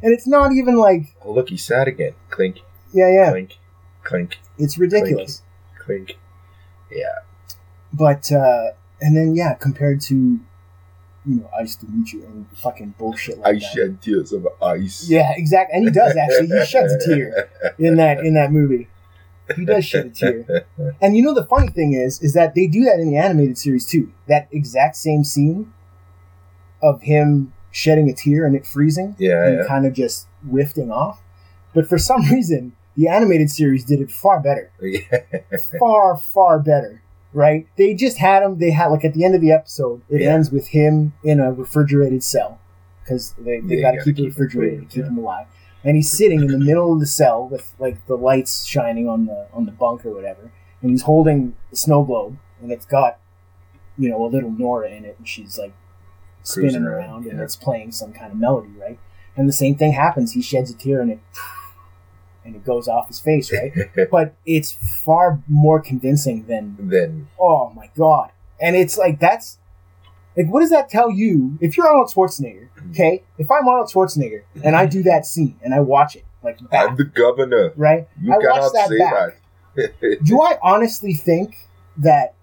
and it's not even like Oh, look, he's sad again. Clink, yeah, yeah. clink, clink, It's ridiculous. clink. Yeah. But uh and then yeah, compared to you know, Ice to meet you and fucking bullshit like I that. shed tears of ice. Yeah, exactly. And he does actually. He sheds a tear in that in that movie. He does shed a tear. And you know the funny thing is, is that they do that in the animated series too. That exact same scene of him shedding a tear and it freezing Yeah, and yeah. kind of just whiffing off. But for some reason, the animated series did it far better. yeah. far, far better, right? They just had him. They had like at the end of the episode, it Yeah. ends with him in a refrigerated cell because they, they gotta, gotta keep it keep refrigerated to keep him alive. And he's sitting in the middle of the cell with like the lights shining on the on the bunk or whatever, and he's holding the snow globe, and it's got you know a little Nora in it, and she's like spinning Cruising around, around, and it's playing some kind of melody, right? And the same thing happens. He sheds a tear, and it and it goes off his face, right? but it's far more convincing than then oh my god and it's like that's like what does that tell you if you're arnold schwarzenegger mm-hmm. okay if i'm arnold schwarzenegger and i do mm-hmm. that scene and i watch it like back, I'm the governor. right You I cannot that say back. that. do i honestly think that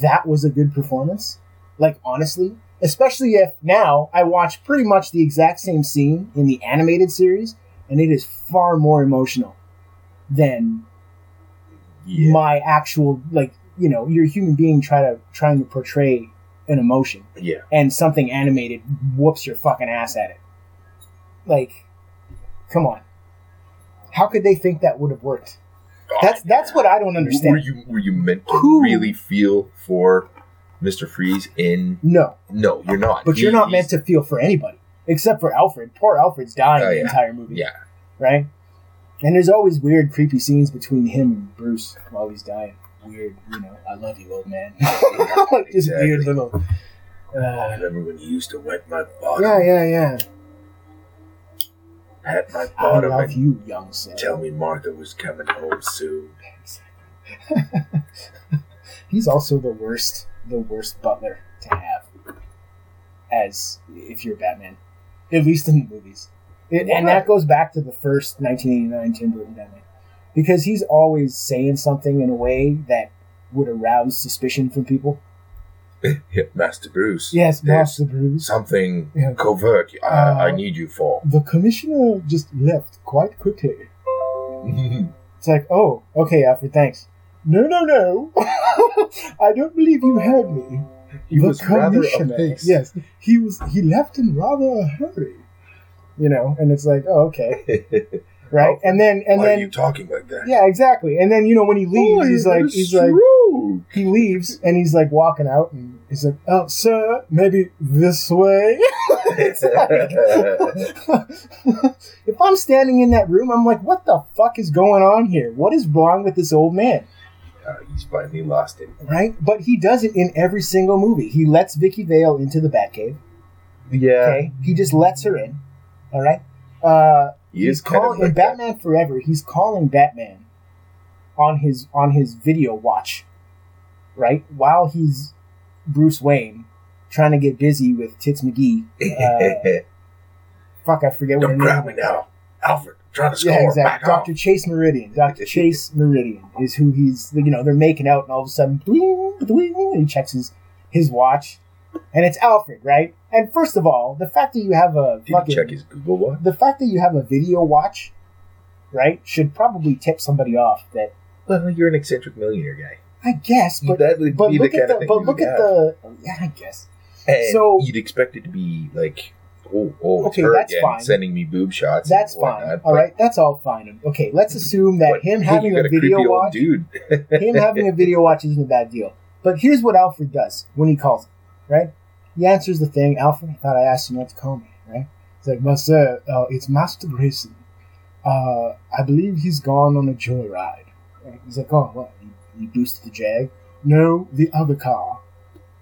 that was a good performance like honestly especially if now i watch pretty much the exact same scene in the animated series and it is far more emotional than yeah. my actual like you know you're a human being try to trying to portray an emotion yeah. and something animated whoops your fucking ass at it like come on how could they think that would have worked that's that's what i don't understand. Were you were you meant to Who- really feel for Mr. Freeze in no No, you're not. but He- you're not meant to feel for anybody except for alfred poor alfred's dying Oh, the entire movie Yeah. right and there's always weird creepy scenes between him and bruce while he's dying weird you know i love you old man like just Exactly. weird little I uh, remember when you used to wet my bottom, Yeah, yeah, yeah. pat my bottom. I love you, young son. tell me Martha was coming home soon. He's also the worst, the worst butler to have, as if you're Batman, at least in the movies. It, and that goes back to the first 1989 Tim Burton Batman, because he's always saying something in a way that would arouse suspicion from people. Yeah, Master Bruce. Yes, Master Bruce. Something Yeah. covert I, Uh, I need you for. The commissioner just left quite quickly. It's like, oh, okay, Alfred, thanks. No, no, no. I don't believe you heard me. He the was rather apace. Yes, he was. He left in rather a hurry. You know, and it's like, oh, okay, right? Oh, and then, and Why then, are you talking like that? yeah, exactly. And then, you know, when he leaves, Boy, he's like, that's he's like, he leaves, and he's like walking out, and he's like, oh, sir, maybe this way. it's like, if I'm standing in that room, I'm like, what the fuck is going on here? What is wrong with this old man? Uh, he's finally lost it. Right? But he does it in every single movie. He lets Vicki Vale into the Batcave. Yeah, Okay, he just lets her in. All right. Uh, he he's is kind of calling in like that. Batman Forever. He's calling Batman on his on his video watch, right? While he's Bruce Wayne trying to get busy with Tits McGee. Uh, fuck, I forget what her Don't grab me now, Alfred. I'm trying to score. Yeah, exactly. Doctor. Chase Meridian. Doctor Chase Meridian is who he's. You know, they're making out, and all of a sudden, dwing, and he checks his his watch, and it's Alfred, right? And first of all, the fact that you have a Did fucking check his Google watch? the fact that you have a video watch, right, should probably tip somebody off. That Well, you're an eccentric millionaire guy. I guess, but that would but be the look kind at the but look at have. the yeah, I guess. And so- you'd expect it to be like, oh, oh, Okay, that's fine. sending me boob shots. That's fine. All right, that's all fine. Okay, let's mm-hmm. assume that but, him hey, having a video watch, dude. him having a video watch isn't a bad deal. But here's what Alfred does when he calls, right? He answers the thing. Alfred, I thought I asked you not to call me, right? He's like, sir, uh, it's Master Grayson. Uh, I believe he's gone on a joyride. Right? He's like, oh, what? You, you boosted the Jag? No, the other car.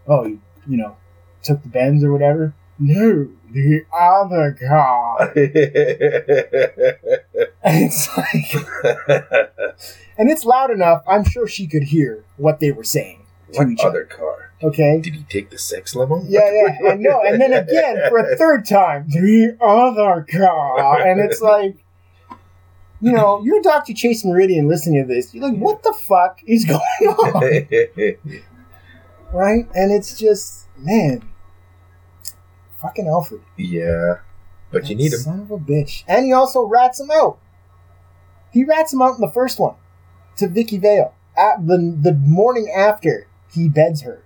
Oh, you, you know, took the Benz or whatever? No, the other car. And it's like, and it's loud enough. I'm sure she could hear what they were saying to what each other other. car? Okay. Did he take the sex limo? Yeah, yeah, and no, and then again for a third time, the other car, and it's like, you know, you're Doctor Chase Meridian listening to this. You're like, what the fuck is going on, right? And it's just, man, fucking Alfred. yeah, but you need him. Son of a bitch. And he also rats him out. He rats him out in the first one to Vicki Vale. At the, the morning after he beds her.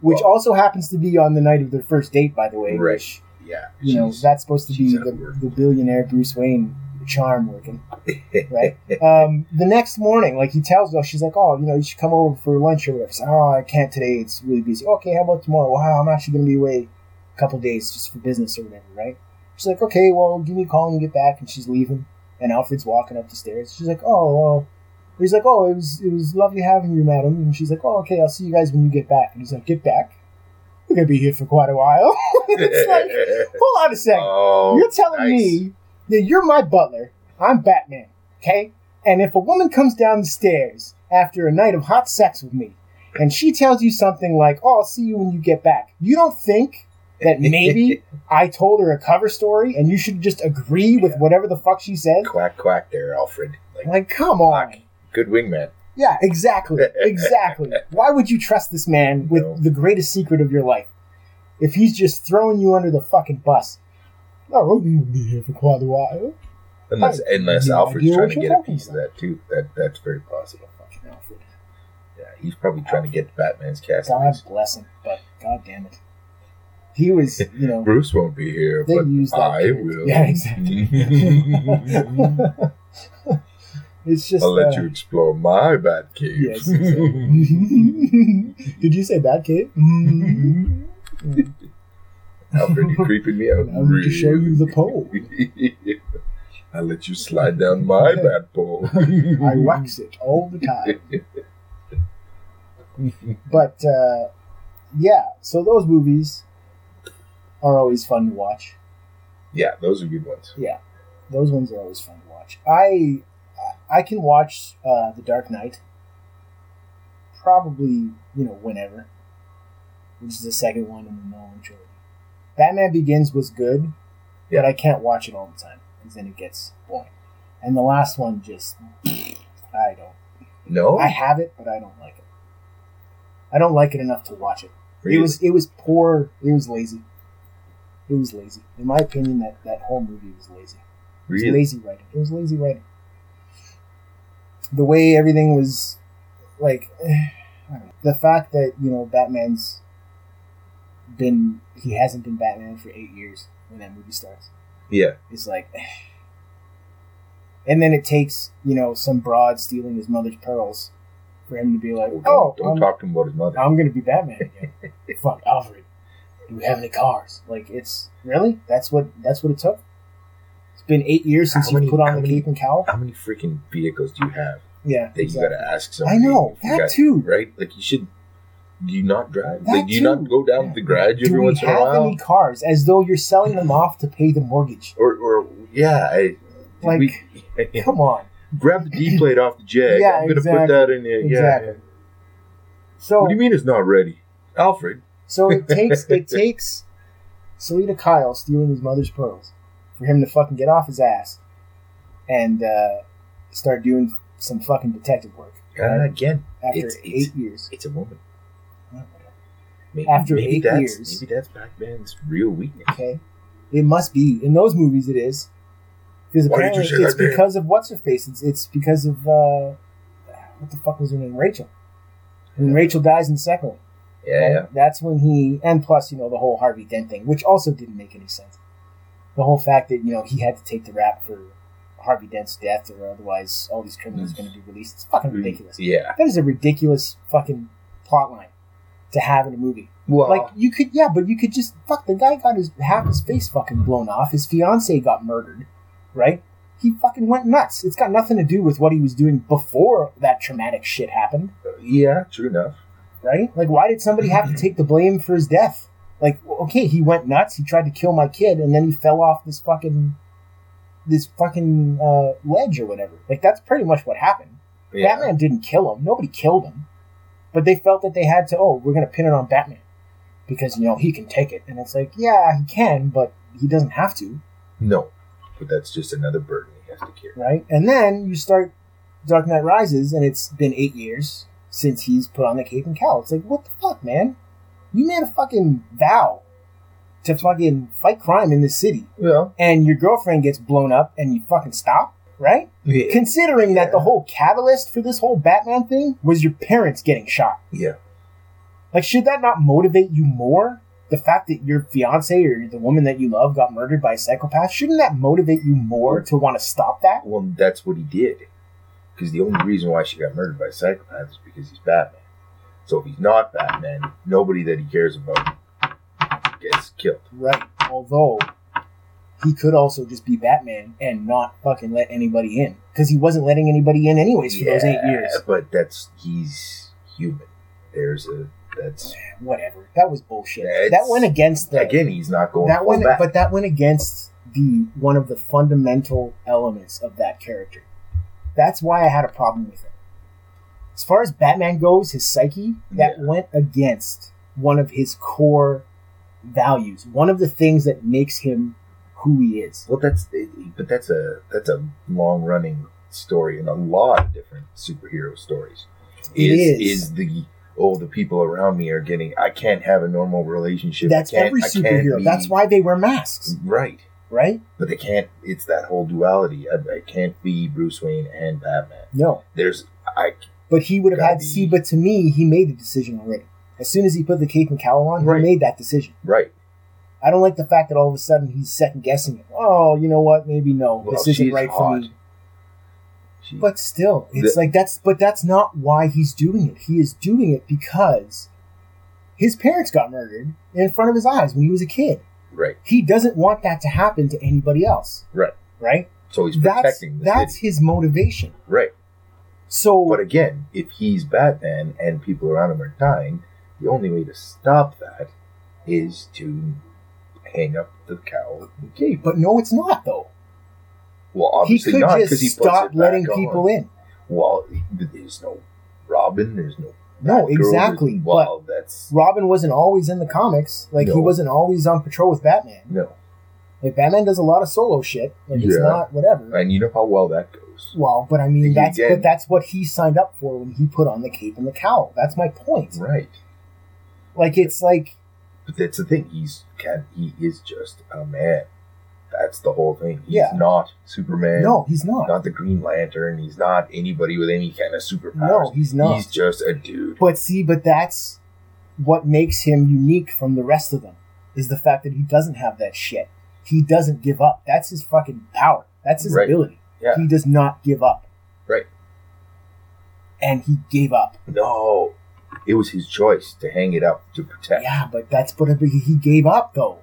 Which Well- also happens to be on the night of their first date, by the way. Right. Which, Yeah, you know, that's supposed to be the, the billionaire Bruce Wayne charm working. Right? um, the next morning, like he tells her, she's like, oh, you know, you should come over for lunch or whatever. She's like, oh, I can't today. It's really busy. Okay, how about tomorrow? Wow, I'm actually going to be away a couple days just for business or whatever, right? She's like, okay, well, give me a call and get back. And she's leaving. And Alfred's walking up the stairs. She's like, oh, well. He's like, oh, it was it was lovely having you, madam. And she's like, oh, okay, I'll see you guys when you get back. And he's like, get back? We're going to be here for quite a while. it's like, hold on a second. oh, You're telling nice. me that you're my butler. I'm Batman, okay? And if a woman comes down the stairs after a night of hot sex with me, and she tells you something like, "Oh, I'll see you when you get back," you don't think that maybe I told her a cover story, and you should just agree with whatever the fuck she said? quack quack there, Alfred. Like Like, come on. Quack. Good wingman. Yeah, exactly, exactly. Why would you trust this man with No. the greatest secret of your life if he's just throwing you under the fucking bus? Oh, we'll be here for quite a while. Unless I- unless Alfred's trying to get a piece of that too. That that's very possible. Fucking Alfred. Yeah, he's probably trying to get Batman's cast. God bless him, but god damn it. He was, you know, Bruce won't be here, but I character. will. Yeah, exactly. it's just. I'll let uh, you explore my bat cave. Yes. Did you say bad kid? Mm-hmm. Alfred, you're creeping me out. I need to show you the pole. I'll let you slide down my bat pole. I wax it all the time. But uh, yeah, so those movies are always fun to watch. Yeah, those are good ones. Yeah, those ones are always fun to watch. I I can watch uh, The Dark Knight probably you know whenever, which is the second one in the Nolan trilogy. Batman Begins was good, Yeah. but I can't watch it all the time because then it gets boring. And the last one just I don't. No, I have it, but I don't like it. I don't like it enough to watch it. Really? It was it was poor. It was lazy. It was lazy. In my opinion, that that whole movie was lazy. It was really. lazy writing. It was lazy writing. The way everything was, like, I don't know. the fact that you know Batman's been he hasn't been Batman for eight years when that movie starts. Yeah. It's like, and then it takes you know some broad stealing his mother's pearls for him to be like, Oh, oh, don't, don't talk to him about his mother. I'm gonna be Batman again. Fuck Alfred. Do we have any cars? Like it's really that's what that's what it took. Been eight years since you put on the many- cape and cowl. How many freaking vehicles do you have Yeah, that exactly. you got to ask somebody? I know that got- too. Right? Like you should. Do you not drive? That like, do you too. not go down to the garage every once in a have while? any cars? As though you're selling them off to pay the mortgage. Or, or yeah, I, Like, we, come on. grab the D plate off the Jag. Yeah, I'm gonna exactly. put that in there. Exactly. Yeah. So What do you mean it's not ready, Alfred? So it takes it takes Selina Kyle stealing his mother's pearls for him to fucking get off his ass and uh, start doing some fucking detective work Uh, again, after It's- it's- eight years. it's a woman. Oh. Maybe, After maybe eight that's, years. maybe that's Batman's real weakness. Okay, it must be in those movies. It is because Why did you apparently it's because of what's her face. It's it's because of uh, what the fuck was her name? Rachel. When Rachel dies in the second one. Yeah, yeah. That's when he, and plus, you know, the whole Harvey Dent thing, which also didn't make any sense. The whole fact that, you know, he had to take the rap for Harvey Dent's death or otherwise all these criminals are going to be released. It's fucking mm, ridiculous. Yeah. That is a ridiculous fucking plot line to have in a movie. Well, Like, you could, yeah, but you could just, fuck, the guy got his, half his face fucking blown off. His fiance got murdered, right? He fucking went nuts. It's got nothing to do with what he was doing before that traumatic shit happened uh, yeah, true enough. right? Like, why did somebody have to take the blame for his death? Like, okay, he went nuts. He tried to kill my kid, and then he fell off this fucking this fucking uh, ledge or whatever. Like, that's pretty much what happened. Yeah. Batman didn't kill him. Nobody killed him, but they felt that they had to. Oh, we're gonna pin it on Batman because you know he can take it, and it's like, yeah, he can, but he doesn't have to, No, but that's just another burden he has to carry. right? And then you start Dark Knight Rises, and it's been eight years since he's put on the cape and cowl. It's like, what the fuck, man? You made a fucking vow to fucking fight crime in this city, Well, and your girlfriend gets blown up, and you fucking stop, right? yeah. Considering that the whole catalyst for this whole Batman thing was your parents getting shot. yeah. Like, should that not motivate you more? The fact that your fiance or the woman that you love got murdered by a psychopath, shouldn't that motivate you more to want to stop that? Well, that's what he did. Because the only reason why she got murdered by a psychopath is because he's Batman. So if he's not Batman, nobody that he cares about gets killed. Right. Although he could also just be Batman and not fucking let anybody in because he wasn't letting anybody in anyways for those eight years. But that's he's human. There's a that's Whatever. That was bullshit. That went against the again he's not going that went, back. but that went against the one of the fundamental elements of that character. That's why I had a problem with it. As far as Batman goes, his psyche that Yeah. went against one of his core values, one of the things that makes him who he is. Well, that's but that's a that's a long running story in a lot of different superhero stories. It is, is. is the oh the people around me are getting I can't have a normal relationship. That's I can't, every superhero. be- That's why they wear masks, right. right? But they can't. It's that whole duality. I, I can't be Bruce Wayne and Batman. No, There's I but he would have Gotta had. See, but to me, he made the decision already. As soon as he put the cape and cowl on, Right. he made that decision. right. I don't like the fact that all of a sudden he's second guessing it. Oh, you know what? Maybe no, Well, this isn't she's right hot. for me. She, But still, it's The- like that's. But that's not why he's doing it. He is doing it because his parents got murdered in front of his eyes when he was a kid. right, He doesn't want that to happen to anybody else. right. Right. So he's That's protecting the that's city. his motivation. Right. So But again, if he's Batman and people around him are dying, the only way to stop that is to hang up the cowl and cape. But no, it's not though. Well, He obviously could not just because he stop letting on. people in. Well, there's no Robin. There's no No, Batgirl, exactly. Well, that's Robin wasn't always in the comics. Like he wasn't always on patrol with Batman. no. Like Batman does a lot of solo shit. Like it's not whatever. And you know how well that goes. Well, but I mean that's but that's what he signed up for when he put on the cape and the cowl. That's my point. Right. Like it's like But that's the thing. He's can he is just a man. That's the whole thing. He's Yeah. not Superman. no, he's not. Not the Green Lantern. He's not anybody with any kind of superpowers. No, he's not. He's just a dude. But see, but that's what makes him unique from the rest of them is the fact that he doesn't have that shit. He doesn't give up. That's his fucking power. That's his Right. ability. Yeah. He does not give up. Right. And he gave up. No, it was his choice to hang it up to protect. Yeah, but that's but he gave up though.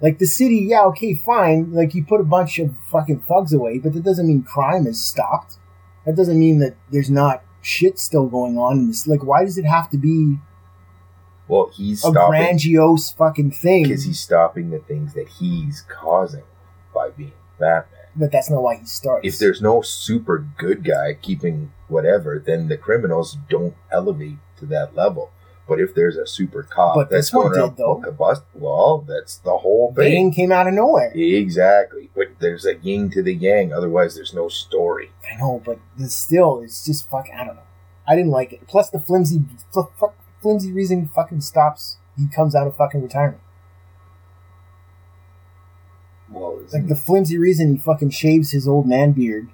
Like the city, yeah, okay, fine. Like you put a bunch of fucking thugs away, but that doesn't mean crime is stopped. That doesn't mean that there's not shit still going on in this. Like, why does it have to be Well, he's a stopping grandiose fucking thing? because he's stopping the things that he's causing by being Batman. But that's not why he starts. If there's no super good guy keeping whatever, then the criminals don't elevate to that level. But if there's a super cop But that's going around did, though. poking a bust, well, that's the whole thing. Bane came out of nowhere. Exactly. But there's a yin to the yang. Otherwise, there's no story. I know, but still, it's just fucking. I don't know. I didn't like it. Plus, the flimsy, fl- fuck, flimsy reason he fucking stops. He comes out of fucking retirement. Like the flimsy reason he fucking shaves his old man beard,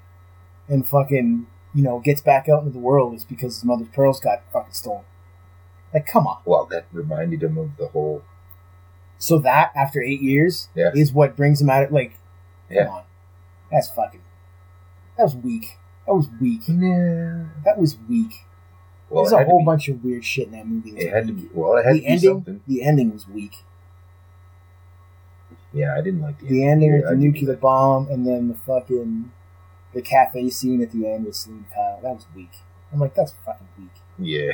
and fucking you know gets back out into the world is because his mother's pearls got fucking stolen. Like, come on. well, that reminded him of the whole. So that after eight years Yeah. is what brings him out. Of, like, Yeah. come on, that's fucking. That was weak. That was weak. Yeah. That was weak. Well, There's a whole be- bunch of weird shit in that movie. It had to be. Well, it had the to be ending. something. The ending was weak. Yeah, I didn't like the, The ending Yeah, with the nuclear bomb, and then the fucking the cafe scene at the end with Selina Kyle. That was weak. I'm like, that's fucking weak. Yeah.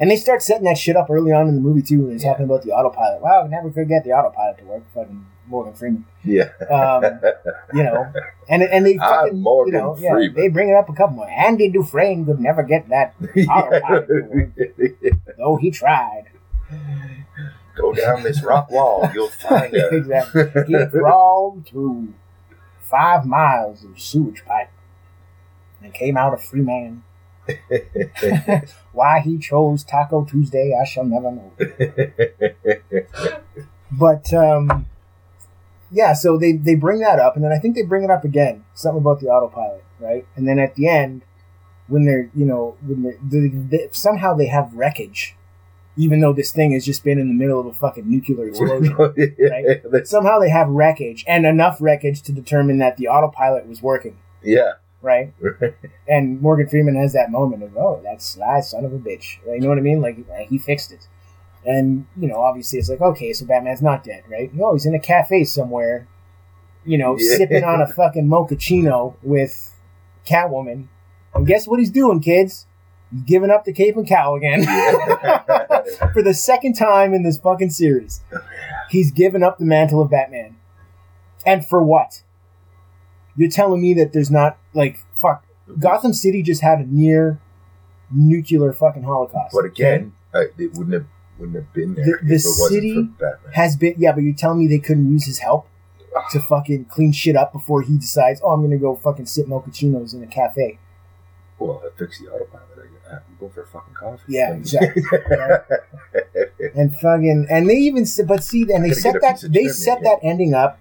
And they start setting that shit up early on in the movie too, when they're Yeah. talking about the autopilot. Wow, we never could get the autopilot to work. Fucking Morgan Freeman, Yeah. um, you know, and and they I'm fucking, Morgan you know, yeah, Freeman. they bring it up a couple more. Andy Dufresne could never get that, Autopilot to though he tried. Go down this rock wall. You'll find a. exactly. He crawled through five miles of sewage pipe and came out a free man. Why he chose Taco Tuesday, I shall never know. But um, yeah, so they they bring that up, and then I think they bring it up again, something about the autopilot, right? And then at the end, when they're you know when they're, they, they, somehow they have wreckage, even though this thing has just been in the middle of a fucking nuclear explosion. That's- somehow they have wreckage and enough wreckage to determine that the autopilot was working, yeah. right? And Morgan Freeman has that moment of, oh, that sly ah, son of a bitch. Right? You know what I mean? Like, like, he fixed it. And, you know, obviously it's like, okay, so Batman's not dead, right? No, he's in a cafe somewhere, you know, Yeah. sipping on a fucking mochaccino with Catwoman. And guess what he's doing, kids? He's giving up the cape and cowl again. For the second time in this fucking series. He's given up the mantle of Batman. And for what? You're telling me that there's not, like, fuck. Gotham City just had a near nuclear fucking holocaust. But okay? again, I, it wouldn't have wouldn't have been there The- the city has been yeah, but you're telling me they couldn't use his help to fucking clean shit up before he decides, oh, I'm gonna go fucking sip mochaccino's in a cafe. well, I fixed the autopilot. Going for a fucking coffee. Yeah, exactly. And fucking and they even s- but see and they Gotta set get a that piece of they trim, set yeah. that ending up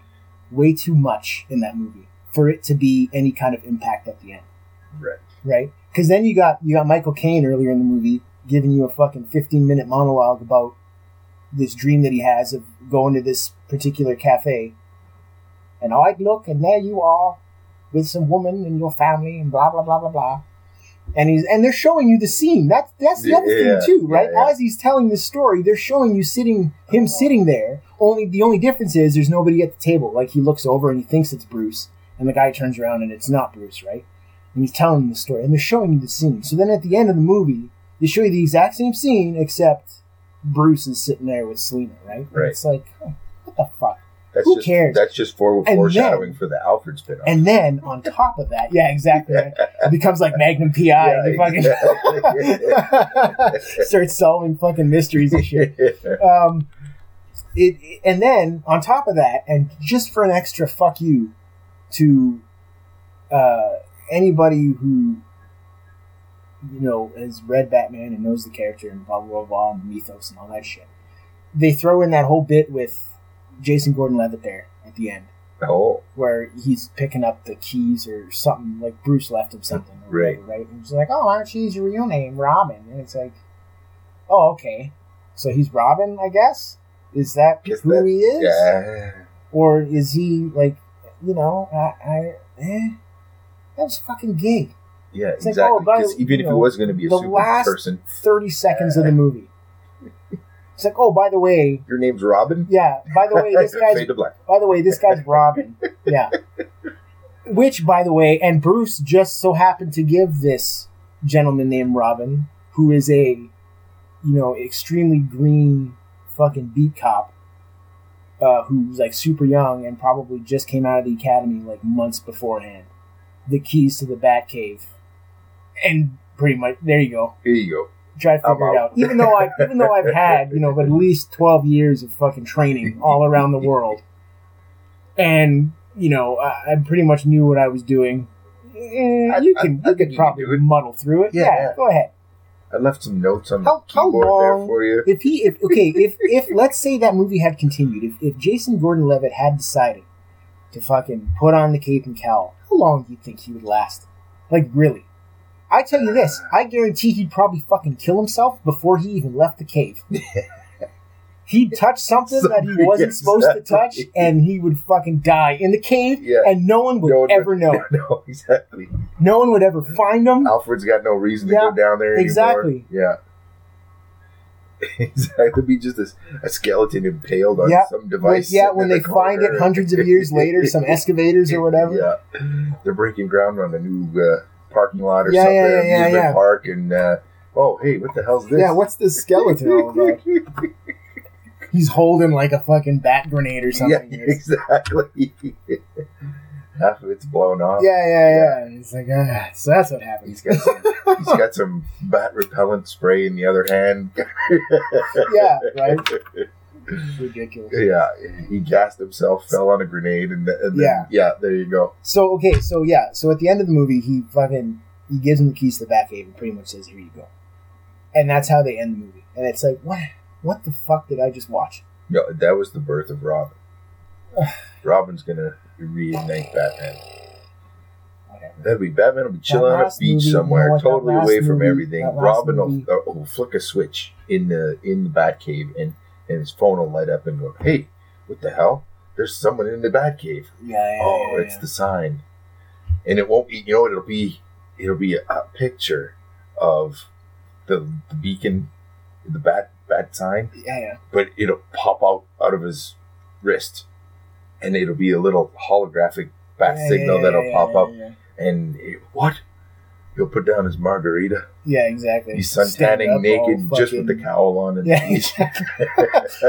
way too much in that movie for it to be any kind of impact at the end, right. right? Because then you got you got Michael Caine earlier in the movie giving you a fucking 15 minute monologue about this dream that he has of going to this particular cafe, and I'd look and there you are with some woman and your family and blah blah blah blah blah. And he's and they're showing you the scene. That's that's the other Yeah, thing too, right? yeah, yeah. As he's telling this story, they're showing you sitting him sitting there. Only the only difference is there's nobody at the table. Like he looks over and he thinks it's Bruce, and the guy turns around and it's not Bruce, right? And he's telling the story, and they're showing you the scene. So then at the end of the movie, they show you the exact same scene, except Bruce is sitting there with Selina, right? And Right. It's like, oh, what the fuck? That's Who just, cares? That's just for, And foreshadowing then- for the Alfred spinoff. And then on top of that, yeah, exactly. right? It becomes like Magnum PI. Yeah, and you fucking starts solving fucking mysteries and shit. Um, it, and then on top of that, and just for an extra fuck you to uh, anybody who you know has read Batman and knows the character and blah blah blah and the mythos and all that shit, they throw in that whole bit with Jason Gordon-Levitt there at the end oh, where he's picking up the keys or something like Bruce left him something, or Right. whatever, right? And he's like, "Oh, why don't you use your real name, Robin?" And it's like, "Oh, okay." So he's Robin, I guess. Is that Guess who that- he is? Yeah. Or is he like, you know, I, I eh, that was fucking gay. Yeah, It's like, exactly. oh, by- even if know, it was going to be a the super last- person, Thirty seconds of the movie. It's like, oh, by the way, your name's Robin. yeah. By the way, this guy's Fade to black. By the way, this guy's Robin. Yeah. Which, by the way, and Bruce just so happened to give this gentleman named Robin, who is a, you know, extremely green fucking beat cop, uh, who's like super young and probably just came out of the academy like months beforehand, the keys to the Batcave, and pretty much there you go. Here you go. Try to I'm figure it out. Even though I, even though I've had you know at least twelve years of fucking training all around the world, and you know I, I pretty much knew what I was doing. Eh, I- you can I you could you probably it. muddle through it. Yeah, Yeah, go ahead. I left some notes on How- the how long- there for you. If he, if okay, if if let's say that movie had continued, if if Jason Gordon-Levitt had decided to fucking put on the cape and cowl, how long do you think he would last? Like really? I tell you this, I guarantee he'd probably fucking kill himself before he even left the cave. He'd touch something that he wasn't supposed to touch, exactly. and he would fucking die in the cave, Yeah. and no one would No one ever know. no, exactly. No one would ever find him. Alfred's got no reason to Yeah, go down there anymore. exactly. Yeah. Exactly. Be just a, a skeleton impaled on Yeah, some When- device. yeah, when they the find it hundreds of years later, some excavators or whatever. Yeah, they're breaking ground on a new uh, parking lot or Yeah, something, yeah, yeah, amusement yeah. park, and uh, oh, hey, what the hell's this? Yeah, what's this skeleton all about? He's holding like a fucking bat grenade or something. yeah, exactly. Half of it's blown off. Yeah, yeah, yeah. And it's like, ah, so that's what happened. He's got some, he's got some bat repellent spray in the other hand. Yeah, right. Ridiculous. Yeah, he gassed himself, fell on a grenade, and, th- and then, Yeah. yeah, there you go. So okay, so yeah, so at the end of the movie, he fucking he gives him the keys to the Batcave and pretty much says, "Here you go," and that's how they end the movie. And it's like, what? What the fuck did I just watch? No, that was the birth of Robin. Robin's gonna reignite Batman. Whatever. That'll be Batman will be chilling on a beach movie, you somewhere, know totally away from everything. Robin will, uh, will flick a switch in the in the Batcave, and and his phone will light up and go, "Hey, what the hell? There's someone in the Batcave." Yeah, yeah, Oh, yeah, it's yeah. the sign, and it won't be. You know, it'll be. It'll be a, a picture of the, the beacon, the bat bat sign, yeah, yeah. but it'll pop out out of his wrist, and it'll be a little holographic bat signal that'll pop up, and it, what? He'll put down his margarita. Yeah, exactly. He's suntanning naked, just with the cowl on. And Yeah, exactly.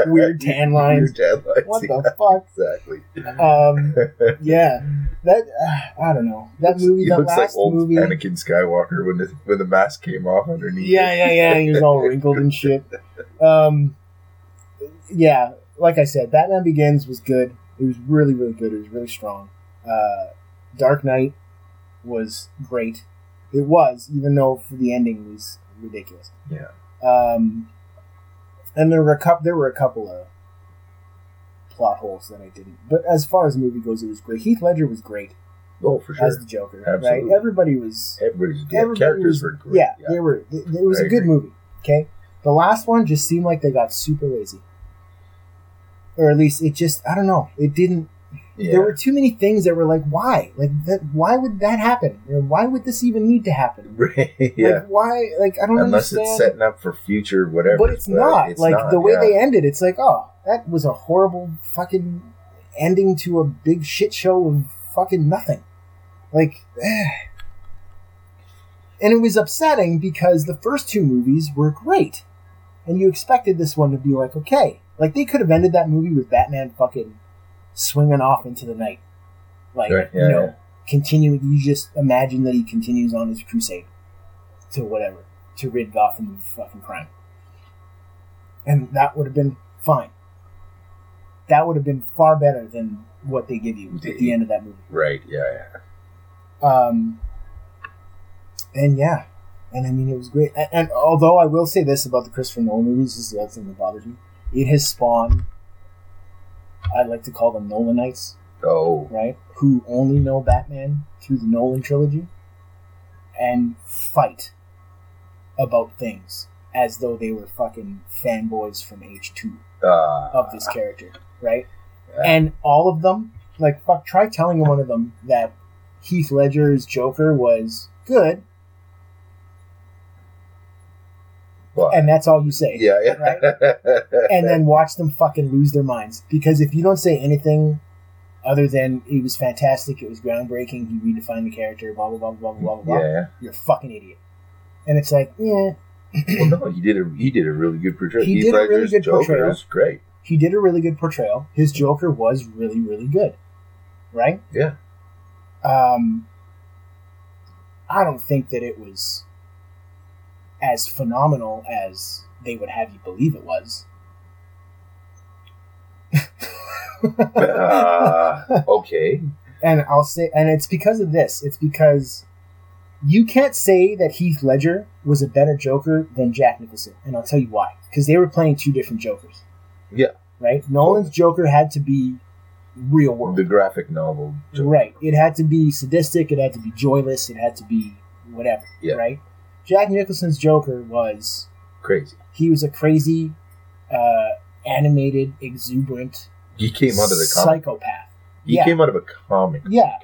Weird tan lines. Weird tan lines. What yeah, the fuck? Exactly. Um, yeah, that uh, I don't know that movie. he That looks like old movie. Anakin Skywalker when the when the mask came off underneath. Yeah, yeah, yeah. He was all wrinkled and shit. Um, yeah, like I said, Batman Begins was good. It was really, really good. It was really strong. Uh, Dark Knight was great. It was, even though for the ending was ridiculous. Yeah. Um, and there were a couple. There were a couple of plot holes that I didn't. But as far as the movie goes, it was great. Heath Ledger was great Oh, for sure. as the Joker. Absolutely. Right? Everybody was Everybody's yeah, Everybody characters was- were great. yeah, they were. It, it was I a good agree. movie. Okay, the last one just seemed like they got super lazy, or at least it just. I don't know. It didn't. Yeah. There were too many things that were like, why? Like that? Why would that happen? Or why would this even need to happen? yeah. Like why? Like I don't Unless understand. it's setting up for future whatever. but it's not. it's like not, the way yeah. they ended. It's like, oh, that was a horrible fucking ending to a big shit show of fucking nothing. Like, eh. and it was upsetting because the first two movies were great, and you expected this one to be like okay, like they could have ended that movie with Batman fucking swinging off into the night, like Right, yeah, you know, yeah. continue. You just imagine that he continues on his crusade to whatever to rid Gotham of fucking crime, and that would have been fine. That would have been far better than what they give you at the end of that movie. Right. Yeah. Yeah. Um, and yeah, and I mean it was great. And, and although I will say this about the Christopher Nolan movies, this is the other thing that bothers me. It has spawned. I like to call them Nolanites, Oh. right? Who only know Batman through the Nolan trilogy, and fight about things as though they were fucking fanboys from age two Uh, of this character, right? Yeah. And all of them, like, fuck, try telling one of them that Heath Ledger's Joker was good, and that's all you say. yeah, yeah. And then watch them fucking lose their minds. Because if you don't say anything other than it was fantastic, it was groundbreaking, he redefined the character, blah, blah, blah, blah, blah, blah, blah, yeah. you're a fucking idiot. And it's like, yeah, Well, no, he did a he did a really good portrayal. He Heath did a really good Joker portrayal. was great. he did a really good portrayal. His Joker was really, really good, right? Yeah. Um, I don't think that it was as phenomenal as they would have you believe it was. Uh, okay. and I'll say, and it's because of this. It's because you can't say that Heath Ledger was a better Joker than Jack Nicholson, and I'll tell you why. Because they were playing two different Jokers. Yeah. Right. Nolan's Joker had to be real world. The graphic novel. Joker. Right. It had to be sadistic. It had to be joyless. It had to be whatever. Yeah. Right. Jack Nicholson's Joker was Crazy. he was a crazy, uh, animated, exuberant He came out of the comic. psychopath. He yeah. came out of a comic. Yeah.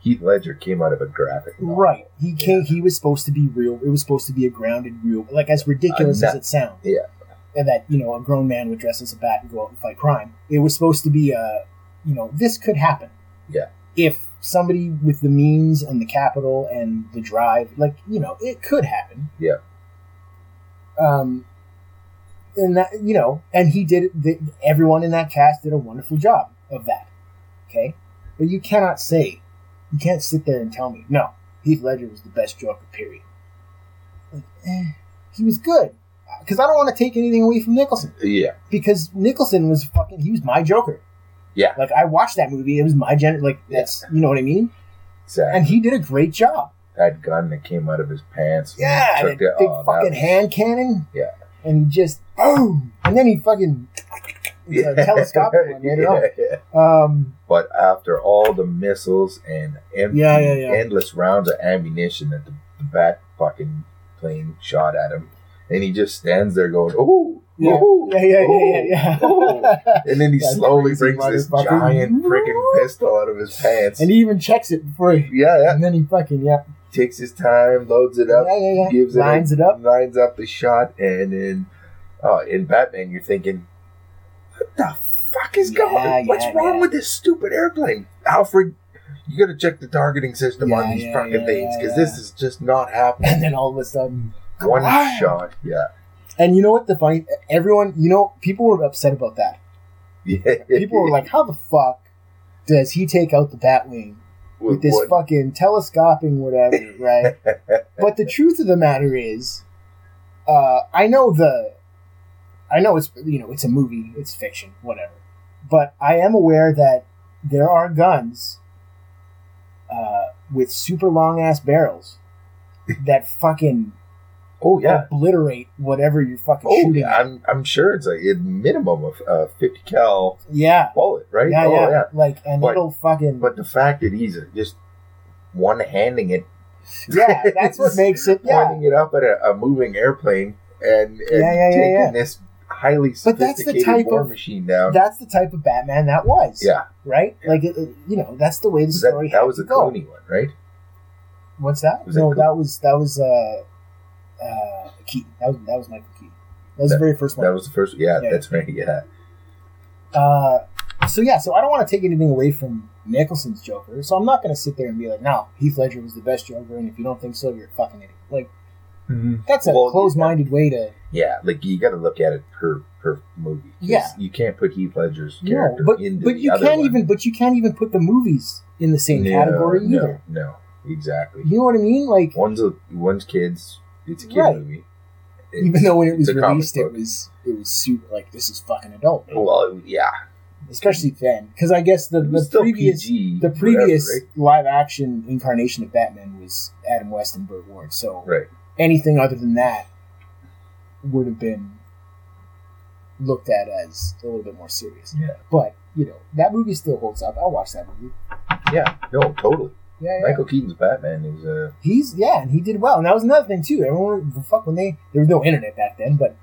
Heath Ledger came out of a graphic novel. Right. He came. He was supposed to be real. It was supposed to be a grounded, real, like as ridiculous Uh, as it sounds. yeah. And that you know a grown man would dress as a bat and go out and fight crime. It was supposed to be a, you know, this could happen. Yeah. If somebody with the means and the capital and the drive, like you know, it could happen. Yeah. Um. And that you know, and he did. The, everyone in that cast did a wonderful job of that. Okay, but you cannot say, you can't sit there and tell me no. Heath Ledger was the best Joker. Period. Like, eh, he was good because I don't want to take anything away from Nicholson Yeah. because Nicholson was fucking. He was my Joker. Yeah. Like I watched that movie. It was my gen. Like that's you know what I mean. Exactly. And he did a great job. that gun that came out of his pants. Yeah, took that big oh, fucking was- hand cannon. Yeah. And he just boom, and then he fucking a telescopic one later on. Yeah, yeah. Um, But after all the missiles and empty, Yeah, yeah, yeah. endless rounds of ammunition that the, the bat fucking plane shot at him, and he just stands there going, "Oh, yeah, yeah, yeah, yeah, yeah, oh." yeah. and then he slowly brings this giant freaking pistol out of his pants. and he even checks it before he, yeah, yeah, and then he fucking yeah, takes his time, loads it up, yeah, yeah. gives lines it, it up. lines up the shot, and then oh, in Batman, you're thinking, what the fuck is Yeah, going? What's yeah, wrong yeah. with this stupid airplane, Alfred? You got to check the targeting system on these yeah, fucking yeah, things because yeah. this is just not happening. And then all of a sudden, One shot, yeah, and you know what the funny? Everyone, you know, people were upset about that. yeah. People were like, "How the fuck does he take out the Batwing with this what- fucking telescoping whatever?" Right? but the truth of the matter is, uh, I know the, I know it's you know it's a movie, it's fiction, whatever. But I am aware that there are guns uh, with super long ass barrels that fucking oh yeah. obliterate whatever you're fucking Oh shooting. yeah, at. I'm I'm sure it's like a minimum of uh, fifty cal yeah, bullet, right? yeah, oh yeah, Like, and But- it'll fucking But the fact that he's just one handing it, yeah. That's what makes it yeah. pointing it up at a, a moving airplane and, and Yeah, yeah, yeah, taking yeah. this highly But that's the sophisticated type war of- machine down. That's the type of Batman that was. yeah, Right. Like, it, it- you know, that's the way the that, story. that had was a. Clooney one, right? What's that? Was that no, that was that was uh, uh, Keaton. That was that was Michael Keaton. That was the very first one. That was the first. Yeah, Yeah. that's right. Yeah, Uh, so yeah, so I don't want to take anything away from Nicholson's Joker. So I'm not going to sit there and be like, no, Heath Ledger was the best Joker, and if you don't think so, you're a fucking idiot. Like that's a Well, closed-minded way to. yeah. Like you got to look at it per per movie. Yeah. you can't put Heath Ledger's character No, but into but you can't one. even but you can't even put the movies in the same no, category no, either. No, exactly. You know what I mean? Like One's a one's kids. It's a kid Right. movie. even though when it was it's a comic released, it book. was it was super like this is fucking adult, Well, yeah. especially then because I guess the It was the still previous PG, the previous whatever, live action incarnation of Batman was Adam West and Burt Ward. So right? right. anything other than that would have been looked at as a little bit more serious. Yeah. But you know that movie still holds up. I'll watch that movie. Yeah, no, totally. Yeah, yeah. Michael Keaton's Batman is uh He's yeah, and he did well. And that was another thing too. Everyone, the fuck, when they there was no internet back then. but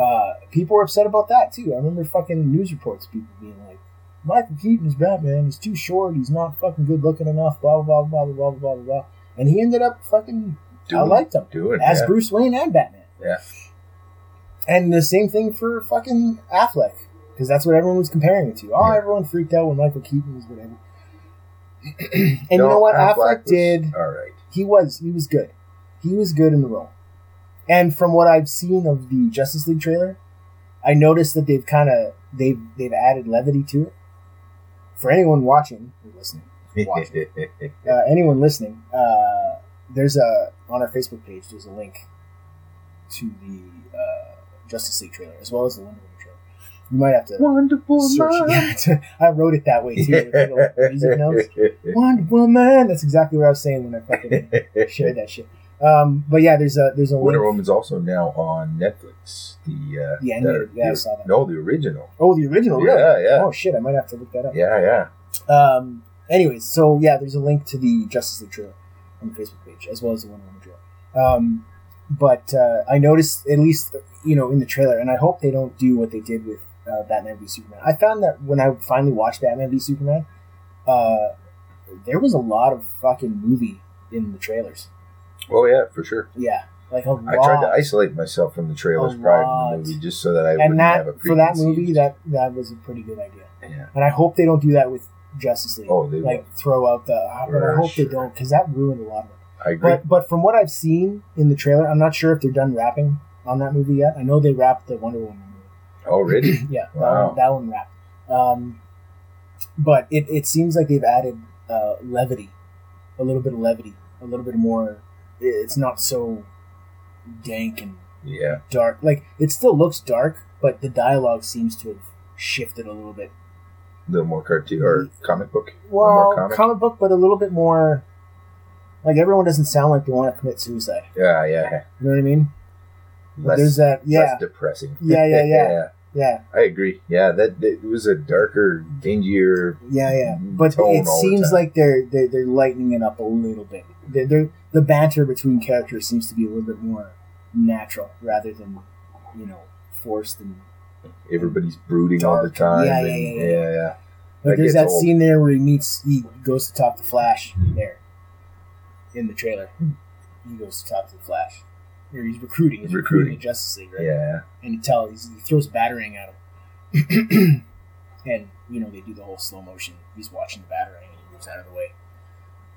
uh, people were upset about that too. I remember fucking news reports, people being like, Michael Keaton's Batman. He's too short. He's not fucking good looking enough. Blah blah blah blah blah blah blah blah. And he ended up fucking. I liked him doing as yeah. Bruce Wayne and Batman. Yeah. And the same thing for fucking Affleck, because that's what everyone was comparing it to. Oh, Yeah. everyone freaked out when Michael Keaton was whatever. And you know what Affleck, was did? All right. He was he was good. He was good in the role. And from what I've seen of the Justice League trailer, I noticed that they've kind of they've they've added levity to it. For anyone watching or listening, Watch uh, anyone listening, uh, there's a on our Facebook page. There's a link to the uh, Justice League trailer as well as the Wonder Woman. You might have to Wonderful search. Yeah, I wrote it that way too. With little music notes. Wonder Woman. That's exactly what I was saying when I fucking shared that shit. Um, but yeah, there's a there's a Wonder. Woman's also now on Netflix. The uh, The that- yeah, I saw that. No, the original. Oh, the original, really? Yeah, yeah, Oh shit, I might have to look that up. yeah, yeah. Um, anyways, so yeah, there's a link to the Justice League trailer on the Facebook page, as well as the Wonder Woman trailer. Um, but uh, I noticed, at least you know, in the trailer, and I hope they don't do what they did with uh, Batman v Superman. I found that when I finally watched Batman v Superman, uh, there was a lot of fucking movie in the trailers. Oh yeah, for sure. Yeah, like a lot. I tried to isolate myself from the trailers prior to the movie just so that I wouldn't and have a for that movie, that that was a pretty good idea. yeah. And I hope they don't do that with Justice League. Oh, they like throw out the. but I hope they don't because that ruined a lot of it. I agree. But but from what I've seen in the trailer, I'm not sure if they're done wrapping on that movie yet. I know they wrapped the Wonder Woman. Already? yeah, that, Wow. one, that one wrapped. Um, but it, it seems like they've added uh, levity, a little bit of levity, a little bit more. It's not so dank and yeah. dark. Like it still looks dark, but the dialogue seems to have shifted a little bit. A little more cartoon or comic book. Well, more comic. comic? book, but a little bit more. Like everyone doesn't sound like they want to commit suicide. Yeah, yeah. You know what I mean? Less, There's that. Yeah, less depressing. Yeah, yeah, yeah. yeah. yeah, I agree. Yeah, that, it was a darker, dingier. yeah, yeah. But it seems like they're, they're they're lightening it up a little bit. They're, they're, the banter between characters seems to be a little bit more natural rather than you know forced and everybody's brooding all the time. Yeah, yeah, yeah, yeah, yeah. yeah. Like there's that old. scene there where he meets, he goes to talk to Flash there in the trailer. Hmm. He goes to talk to Flash. Or he's recruiting. He's recruiting, Recruiting. the Justice League, right? Yeah, And you tell he throws a batarang at him. and, you know, they do the whole slow motion. He's watching the batarang and he moves out of the way.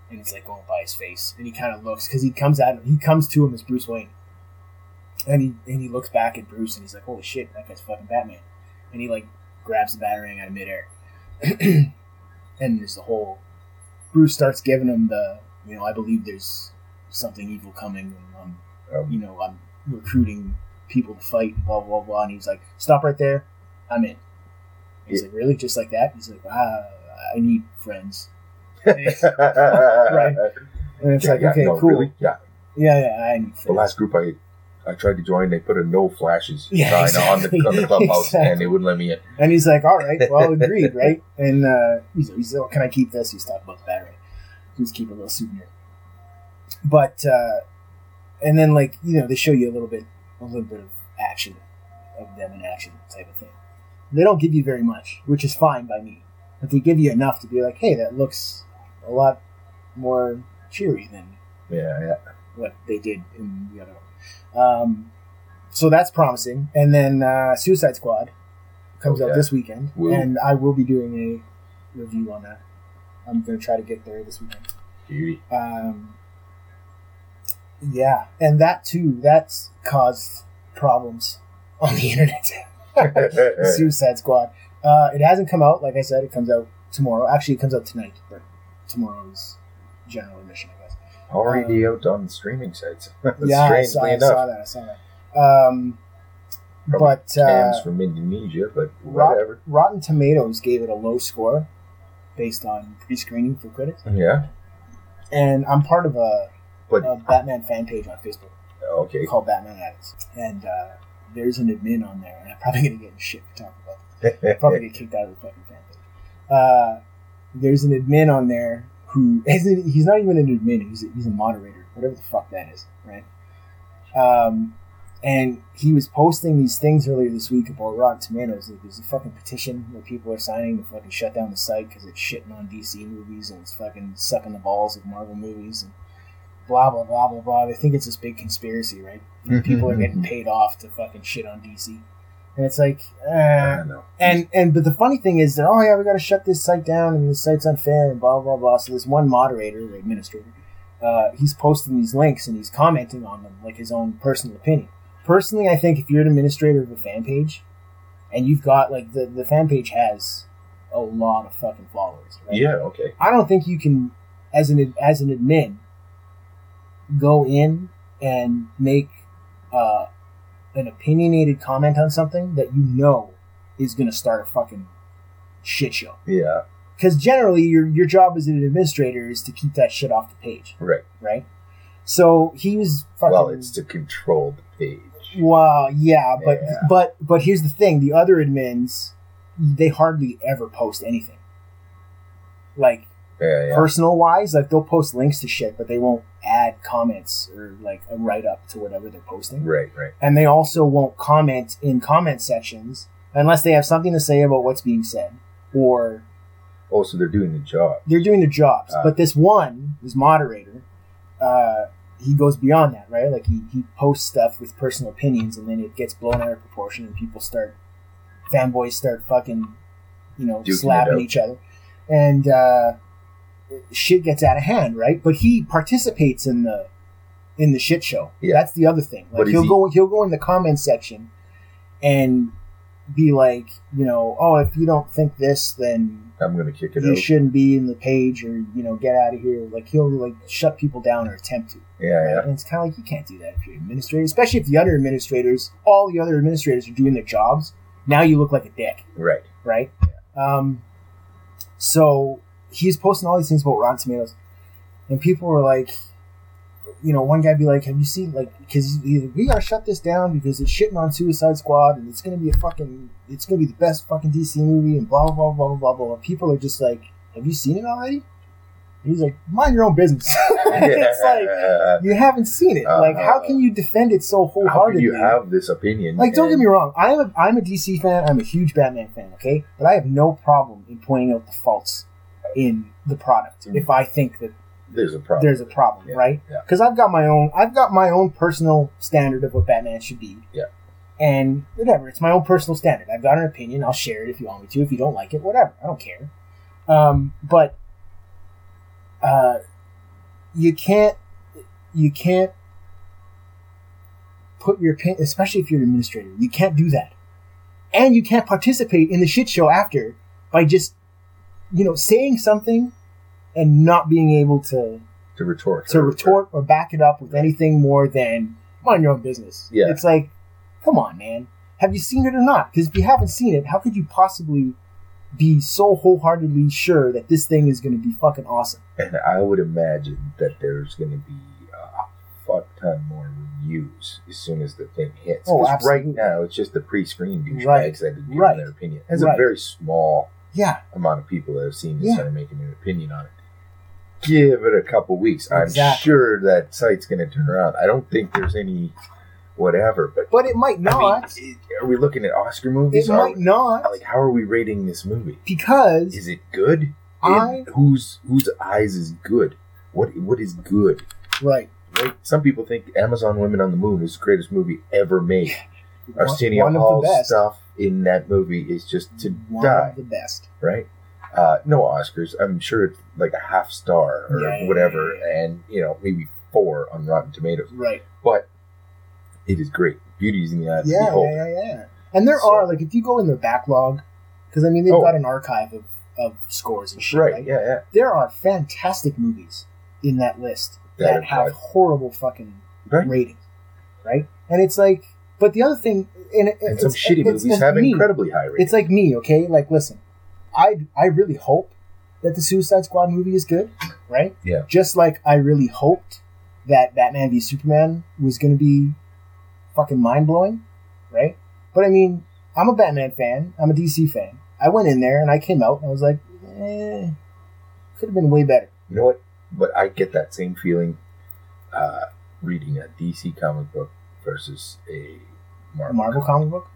And it's like going by his face. And he kind of looks, because he comes at him, he comes to him as Bruce Wayne. And he, and he looks back at Bruce and he's like, holy shit, that guy's fucking Batman. And he, like, grabs the batarang out of midair. and there's the whole Bruce starts giving him the you know I believe there's something evil coming and I'm Um, you know I'm recruiting people to fight blah blah blah and he's like stop right there I'm in he's like really just like that he's like ah I need friends right. and it's Yeah, like yeah, okay no, cool Really? Yeah. yeah yeah I need friends The last group I I tried to join, they put a no flashes Yeah, sign on the on the exactly. clubhouse, and they wouldn't let me in. And he's like, all right, well, agreed, right? And uh, he's, he's like, can I keep this? He's talking about the battery. Just keep a little souvenir. But, uh, and then, like, you know, they show you a little bit, a little bit of action, of them in action type of thing. They don't give you very much, which is fine by me. But they give you enough to be like, hey, that looks a lot more cheery than Yeah, yeah. what they did in the other one. Um, so that's promising. And then uh, Suicide Squad comes Oh, out this weekend, Woo. and I will be doing a review on that. I'm going to try to get there this weekend. Beauty. Um, yeah, and that too, that's caused problems on the internet. Suicide Squad. Uh, it hasn't come out, like I said, it comes out tomorrow. Actually, it comes out tonight, but tomorrow's general admission, I guess. Already out on streaming sites. yeah, I saw, I saw that. I saw that. Um, but uh, from Indonesia, but whatever. Rotten Tomatoes gave it a low score based on pre-screening for critics, Yeah. and I'm part of a, But a Batman fan page on Facebook okay. called Batman Addicts, and uh, there's an admin on there, and I'm probably gonna get in shit for talking about this. Probably get kicked out of the fucking fan page. Uh, there's an admin on there who isn't. He's not even an admin. He's a, he's a moderator, whatever the fuck that is, right? Um, and he was posting these things earlier this week about Rotten Tomatoes. Like, there's a fucking petition where people are signing to fucking shut down the site because it's shitting on DC movies and it's fucking sucking the balls of Marvel movies and blah blah blah blah blah. They think it's this big conspiracy, right? And people are getting paid off to fucking shit on DC, and it's like, I uh, know. and and but the funny thing is, they're oh yeah, we got to shut this site down and this site's unfair and blah blah blah. So this one moderator, the administrator, uh, he's posting these links and he's commenting on them like his own personal opinion. Personally, I think if you're an administrator of a fan page, and you've got like the the fan page has a lot of fucking followers, right? yeah, okay. I don't think you can, as an as an admin, go in and make uh, an opinionated comment on something that you know is going to start a fucking shit show. Yeah, Because generally, your your job as an administrator is to keep that shit off the page, right. right? So he was fucking. Well, it's to control the page. Well, yeah, but Yeah. but but here's the thing: the other admins, they hardly ever post anything. Like Yeah, yeah. personal wise, like they'll post links to shit, but they won't add comments or like a write up to whatever they're posting. Right, right. And they also won't comment in comment sections unless they have something to say about what's being said or Oh, so they're doing the job. they're doing the jobs. Ah. but this one, this moderator, uh, he goes beyond that, right? Like he, he posts stuff with personal opinions and then it gets blown out of proportion and people start fanboys start fucking you know, Duking slapping each other. And uh shit gets out of hand, right? But he participates in the in the shit show. Yeah. That's the other thing. Like he'll he- go he'll go in the comment section and be like, you know, oh, if you don't think this, then I'm going to kick it you out. shouldn't be in the page or you know get out of here like he'll like shut people down or attempt to Yeah, right? yeah. and it's kind of like you can't do that if you're an administrator especially if the other administrators all the other administrators are doing their jobs now you look like a dick Right. right um so he's posting all these things about rotten tomatoes and people were like you know one guy be like have you seen like because we gotta shut this down because it's shitting on suicide squad and it's gonna be a fucking it's gonna be the best fucking dc movie and blah blah blah blah blah blah people are just like have you seen it already and he's like mind your own business it's like you haven't seen it like how can you defend it so How can wholeheartedly you have this opinion? like, don't get me wrong. I'm a I'm a DC fan. I'm a huge Batman fan. Okay, but I have no problem in pointing out the faults in the product Mm. if I think that There's a problem. there's a problem, Yeah, right? yeah. Because I've got my own I've got my own personal standard of what Batman should be. Yeah. And whatever, it's my own personal standard. I've got an opinion. I'll share it if you want me to. If you don't like it, whatever. I don't care. Um, but uh, you can't you can't put your opinion, especially if you're an administrator. You can't do that, and you can't participate in the shit show after by just you know saying something and not being able to to retort. to retort or back it up with anything more than mind your own business. Yeah. It's like, come on, man. Have you seen it or not? Because if you haven't seen it, how could you possibly be so wholeheartedly sure that this thing is going to be fucking awesome? And I would imagine that there's going to be a fuck ton more reviews as soon as the thing hits. Oh, 'Cause right now it's just the pre-screen douchebags Right. that are giving Right. their opinion. There's Right. a very small Yeah, amount of people that have seen this Yeah. and are making an opinion on it. Give it a couple weeks. I'm Exactly. sure that site's going to turn around. I don't think there's any whatever, but but it might I not. mean, are we looking at Oscar it movies? Are- might not Like, how are we rating this movie? because Is it good? I- whose whose eyes is good? What what is good? right. Right? Some people think Amazon Women on the Moon is the greatest movie ever made. Arsenio Hall stuff in that movie is just to one die. of the best. right? Uh, no Oscars. I'm sure it's like a half star or Yeah, yeah, whatever, yeah, and you know maybe four on Rotten Tomatoes. Right. But it is great. Beauty is in the eye of Yeah, yeah, beholder. yeah, yeah. And there So- are like if you go in their backlog, because I mean they've Oh. got an archive of, of scores and shit. Right? right? Yeah, yeah. there are fantastic movies in that list That that, have horrible fucking Right. ratings, right? And it's like, but the other thing, and, it, And some it's, shitty movies it's have me. incredibly high ratings. It's like me, okay? Like, listen, I I really hope that the Suicide Squad movie is good, right? Yeah. Just like I really hoped that Batman v Superman was going to be fucking mind blowing, right? But I mean, I'm a Batman fan. I'm a DC fan. I went in there and I came out and I was like, eh, could have been way better. you know what? But I get that same feeling uh, reading a DC comic book versus a Marvel. Marvel comic book,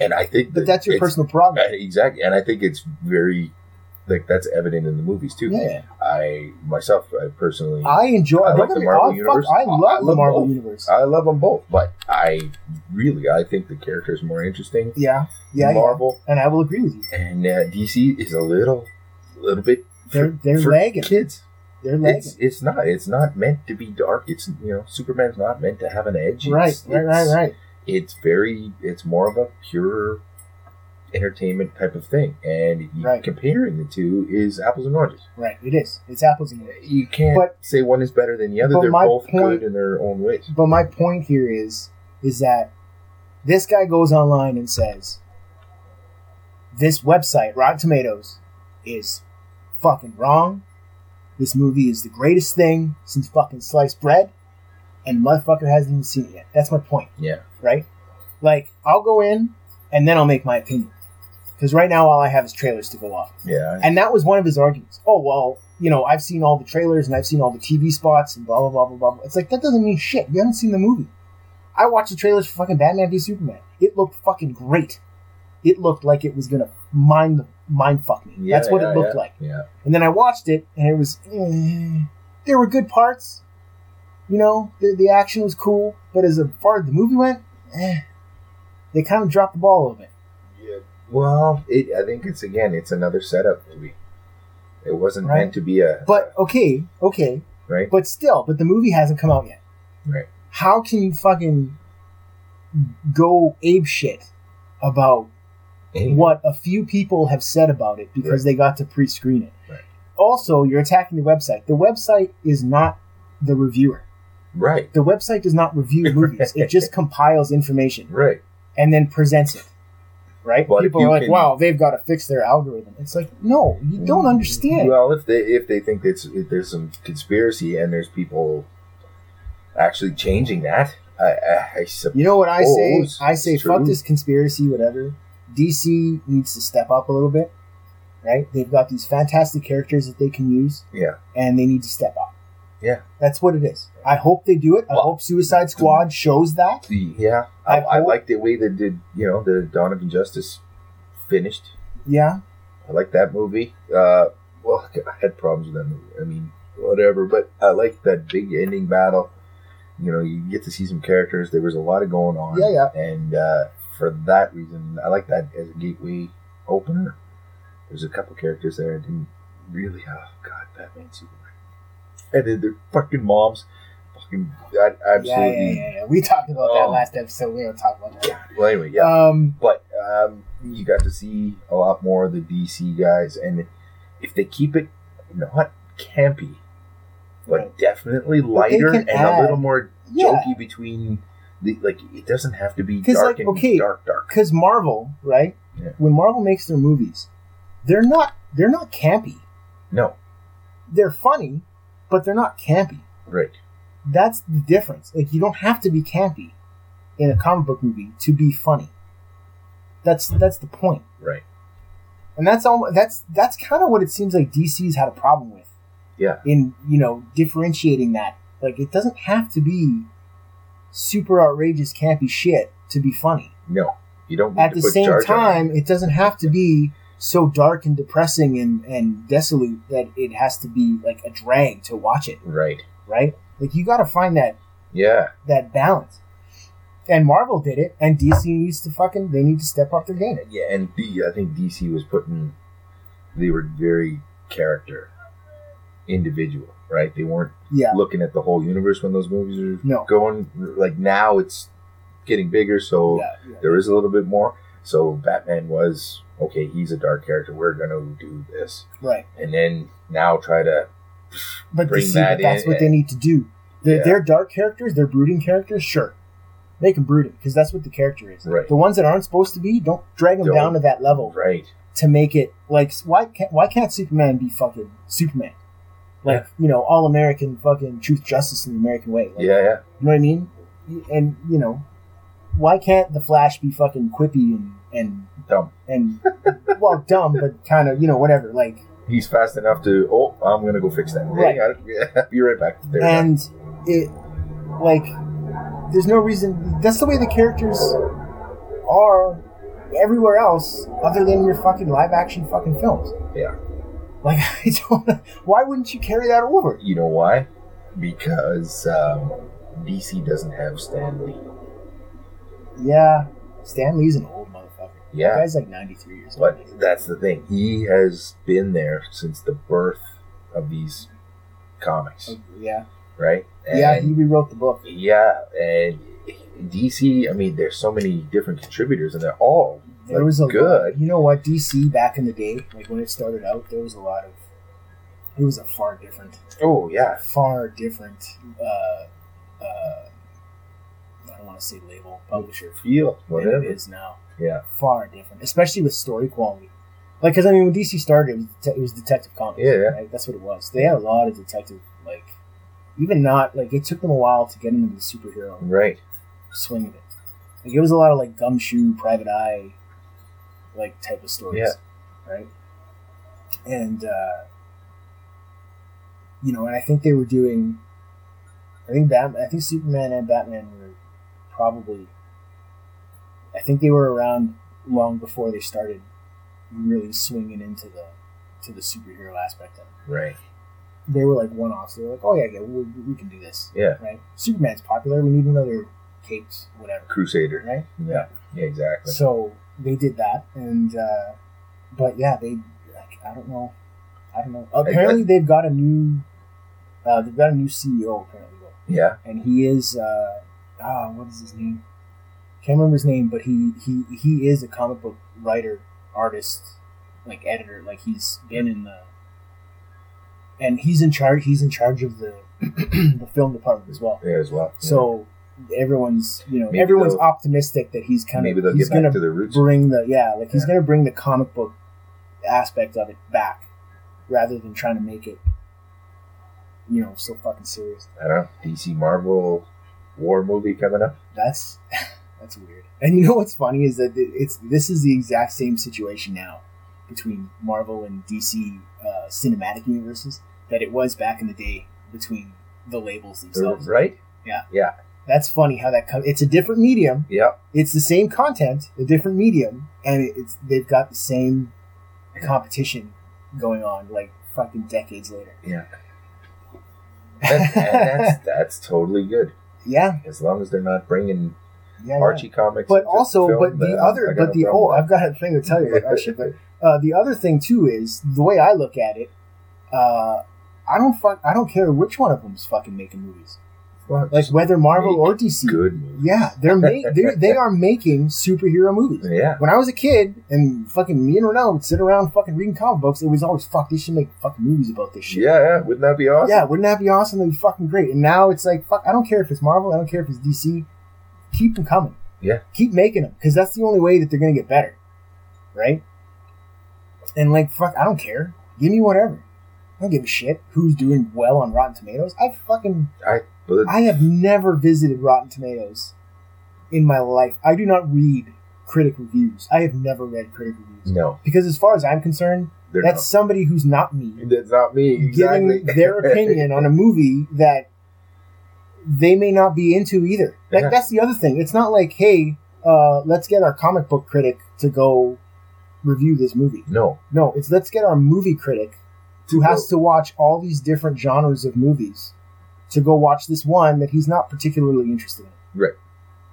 And I think, but that that's your personal uh, exactly, and I think it's very like that's evident in the movies too. Yeah, I myself, I personally, I enjoy. I like the Marvel wrong, universe. Fuck, I I- love the Marvel both. universe. I love them both, but I really, I think the characters are more interesting. yeah, yeah, yeah, Marvel and I will agree with you. and uh, DC is a little, little bit They're they're for lagging. kids. They're lagging. It's it's not it's not meant to be dark. It's you know Superman's not meant to have an edge. right, It's, right, right, it's- right. It's very it's more of a pure entertainment type of thing, and Right. comparing the two is apples and oranges. Right, it is. It's apples and oranges. You can't But- say one is better than the other. They're both point- good in their own ways. But my point here is, is that this guy goes online and says, this website, Rotten Tomatoes, is fucking wrong. This movie is the greatest thing since fucking sliced bread, and motherfucker hasn't even seen it yet. That's my point, Yeah, right? Like, I'll go in and then I'll make my opinion. Because right now, all I have is trailers to go off. yeah, And that was one of his arguments. Oh, well, you know, I've seen all the trailers and I've seen all the TV spots and blah, blah, blah, blah, blah. It's like, that doesn't mean shit. You haven't seen the movie. I watched the trailers for fucking Batman v Superman. It looked fucking great. It looked like it was going to mind, mind fuck me. yeah. That's what yeah, it looked yeah, like. Yeah, And then I watched it and it was, eh, there were good parts. You know, the, the action was cool. But as far as the movie went, eh, they kind of dropped the ball a little bit. yeah. Well, it, I think it's again, it's another setup movie. It wasn't Right. meant to be a But okay, okay. right. But still, but the movie hasn't come out yet. Right. How can you fucking go ape shit about What a few people have said about it because Right. they got to pre-screen it? Right. Also, you're attacking the website. The website is not the reviewer. Right, The website does not review movies. It just compiles information right. and then presents it. Right? But People are like, can- "Wow, they've got to fix their algorithm." It's like, no, you don't mm, understand. Well, if they if they think it's if there's some conspiracy and there's people actually changing that, I I, I suppose You know what I say? Oh, I say, fuck this conspiracy, whatever. DC needs to step up a little bit, right? They've got these fantastic characters that they can use, Yeah, and they need to step up. Yeah. That's what it is. I hope they do it. I Well- hope Suicide Squad shows that. the, yeah. I, I I like the way they did. You know, the Dawn of Injustice finished. Yeah. I like that movie. Uh, well, I had problems with that movie. I mean, whatever. But I like that big ending battle. You know, you get to see some characters. There was a lot of going on. Yeah, yeah. And uh, for that reason, I like that as a gateway opener. There's a couple characters there I didn't really. Oh God, Batman, Superman, and then their fucking moms. Fucking, I, Yeah, yeah, absolutely. yeah, yeah. We talked about that Oh. last episode. We don't talk about that. Well, anyway, yeah. Um, But um, you got to see a lot more of the DC guys, and if they keep it not campy, but Right. definitely lighter and add- a little more yeah. jokey between the like, it doesn't have to be dark like, and okay, dark, dark. because Marvel, right? Yeah. When Marvel makes their movies, they're not they're not campy. No, They're funny, but they're not campy. right, That's the difference. Like you don't have to be campy in a comic book movie to be funny. That's that's the point. right, And that's all that's that's kind of what it seems like DC's had a problem with. Yeah. In, you know, differentiating that. Like it doesn't have to be super outrageous campy shit to be funny. no. You don't. At to the same Jar Jar time, it doesn't have to be so dark and depressing and, and desolate that it has to be like a drag to watch it, right? right? Like you got to find that Yeah, that balance. And Marvel did it, and DC needs to fucking they need to step up their game. yeah, and D, I think DC was putting. They were very character individual, right? They weren't Yeah, looking at the whole universe when those movies are No. going. Like now, it's getting bigger, so yeah, yeah. there is a little bit more. So Batman was okay. He's a dark character. We're gonna do this, right. and then now try to But Bring DC, that but that's what they need to do. They're, Yeah. they're dark characters. They're brooding characters. Sure, make them brooding because that's what the character is. Right. The ones that aren't supposed to be, don't drag them Don't. down to that level right. to make it like why can't why can't Superman be fucking Superman? Like you know, all American fucking truth, justice, in the American way. Like, Yeah, yeah, You know what I mean? And you know, why can't the Flash be fucking quippy and and dumb. and well dumb, but kind of you know whatever. Like He's fast enough to. Oh, I'm gonna go fix that. Right. Yeah, be right back. There and it like there's no reason. That's the way the characters are everywhere else, other than your fucking live action fucking films. Yeah. Like, I don't. Why wouldn't you carry that over? You know why? Because um, DC doesn't have Stan Lee. Yeah, Stan Lee's an old motherfucker. Yeah. guy's like 93 years old. But that's the thing. He has been there since the birth of these comics, yeah, right? yeah, he rewrote the book. Yeah, and DC. I mean, there's so many different contributors, and they're all There was a good. Lot, you know what? DC back in the day, like when it started out, there was a lot of. It was a far different, Oh yeah, far different. Uh, uh, I don't want to say label publisher feel than it whatever. is now. Yeah, Far different, especially with story quality. Like, because I mean, when DC started, it was, det- it was Detective Comics. Yeah, yeah. Right? That's what it was. They had a lot of detective, like, even not like it took them a while to get into the superhero right. swing of it. Like it was a lot of like gumshoe, private eye, like type of stories. Yeah. Right. And uh, you know, and I think they were doing. I think Bat. I think Superman and Batman were probably. I think they were around long before they started really swinging into the to the superhero aspect of it. Right. They were like one offs. They were like, "Oh yeah, yeah, we, we can do this." Yeah. Right. Superman's popular. We need another capes, whatever. Crusader. Right. Yeah. Yeah. Exactly. So they did that, and uh, but yeah, they like I don't know, I don't know. Apparently, they've got a new, uh, they've got a new CEO apparently, though, Yeah. and he is uh, ah, what is his name? Can't remember his name, but he he he is a comic book writer, artist, like editor. Like he's been in the, and he's in charge. He's in charge of the the film department as well. Yeah. As well. Yeah. Everyone's you know Maybe everyone's optimistic that he's kind of he's gonna to bring the yeah like he's gonna bring the comic book aspect of it back rather than trying to make it you know so fucking serious. I don't know. DC Marvel war movie coming up. That's that's weird. And you know what's funny is that it's this is the exact same situation now between Marvel and DC uh, cinematic universes that it was back in the day between the labels themselves. Right. That's funny how that comes. It's a different medium. Yeah. It's the same content, a different medium, and it's they've got the same competition going on like fucking decades later. Yeah. And, and that's that's totally good Yeah, as long as they're not bringing yeah. yeah. Archie comics. But also, but the other, but the oh, I've got a thing to tell you Archie. But uh, the other thing too is the way I look at it. Uh, I don't fuck. I don't care which one of them's fucking making movies. Well, Like whether Marvel or DC. good movies. Yeah, they're they're, they are making superhero movies. Yeah. When I was a kid and fucking me and Ronell would sit around fucking reading comic books, it was always fuck. They should make fucking movies about this shit. Yeah, yeah. Wouldn't that be awesome? Yeah, wouldn't that be awesome? That'd be fucking great. And now it's like, fuck, I don't care if it's Marvel, I don't care if it's DC. Keep them coming. Yeah. Keep making them because that's the only way that they're going to get better. Right? And like, fuck, I don't care. Give me whatever. I don't give a shit who's doing well on Rotten Tomatoes. I fucking, But I have never visited Rotten Tomatoes in my life. I do not read critic reviews. I have never read critic reviews. no, Because as far as I'm concerned, they're that's somebody who's not me. That's not me. Exactly. giving their opinion on a movie that they may not be into either. Like Yeah. that's the other thing. It's not like, hey, uh, let's get our comic book critic to go review this movie. no. No, it's let's get our movie critic who has to watch all these different genres of movies to go watch this one that he's not particularly interested in. Right.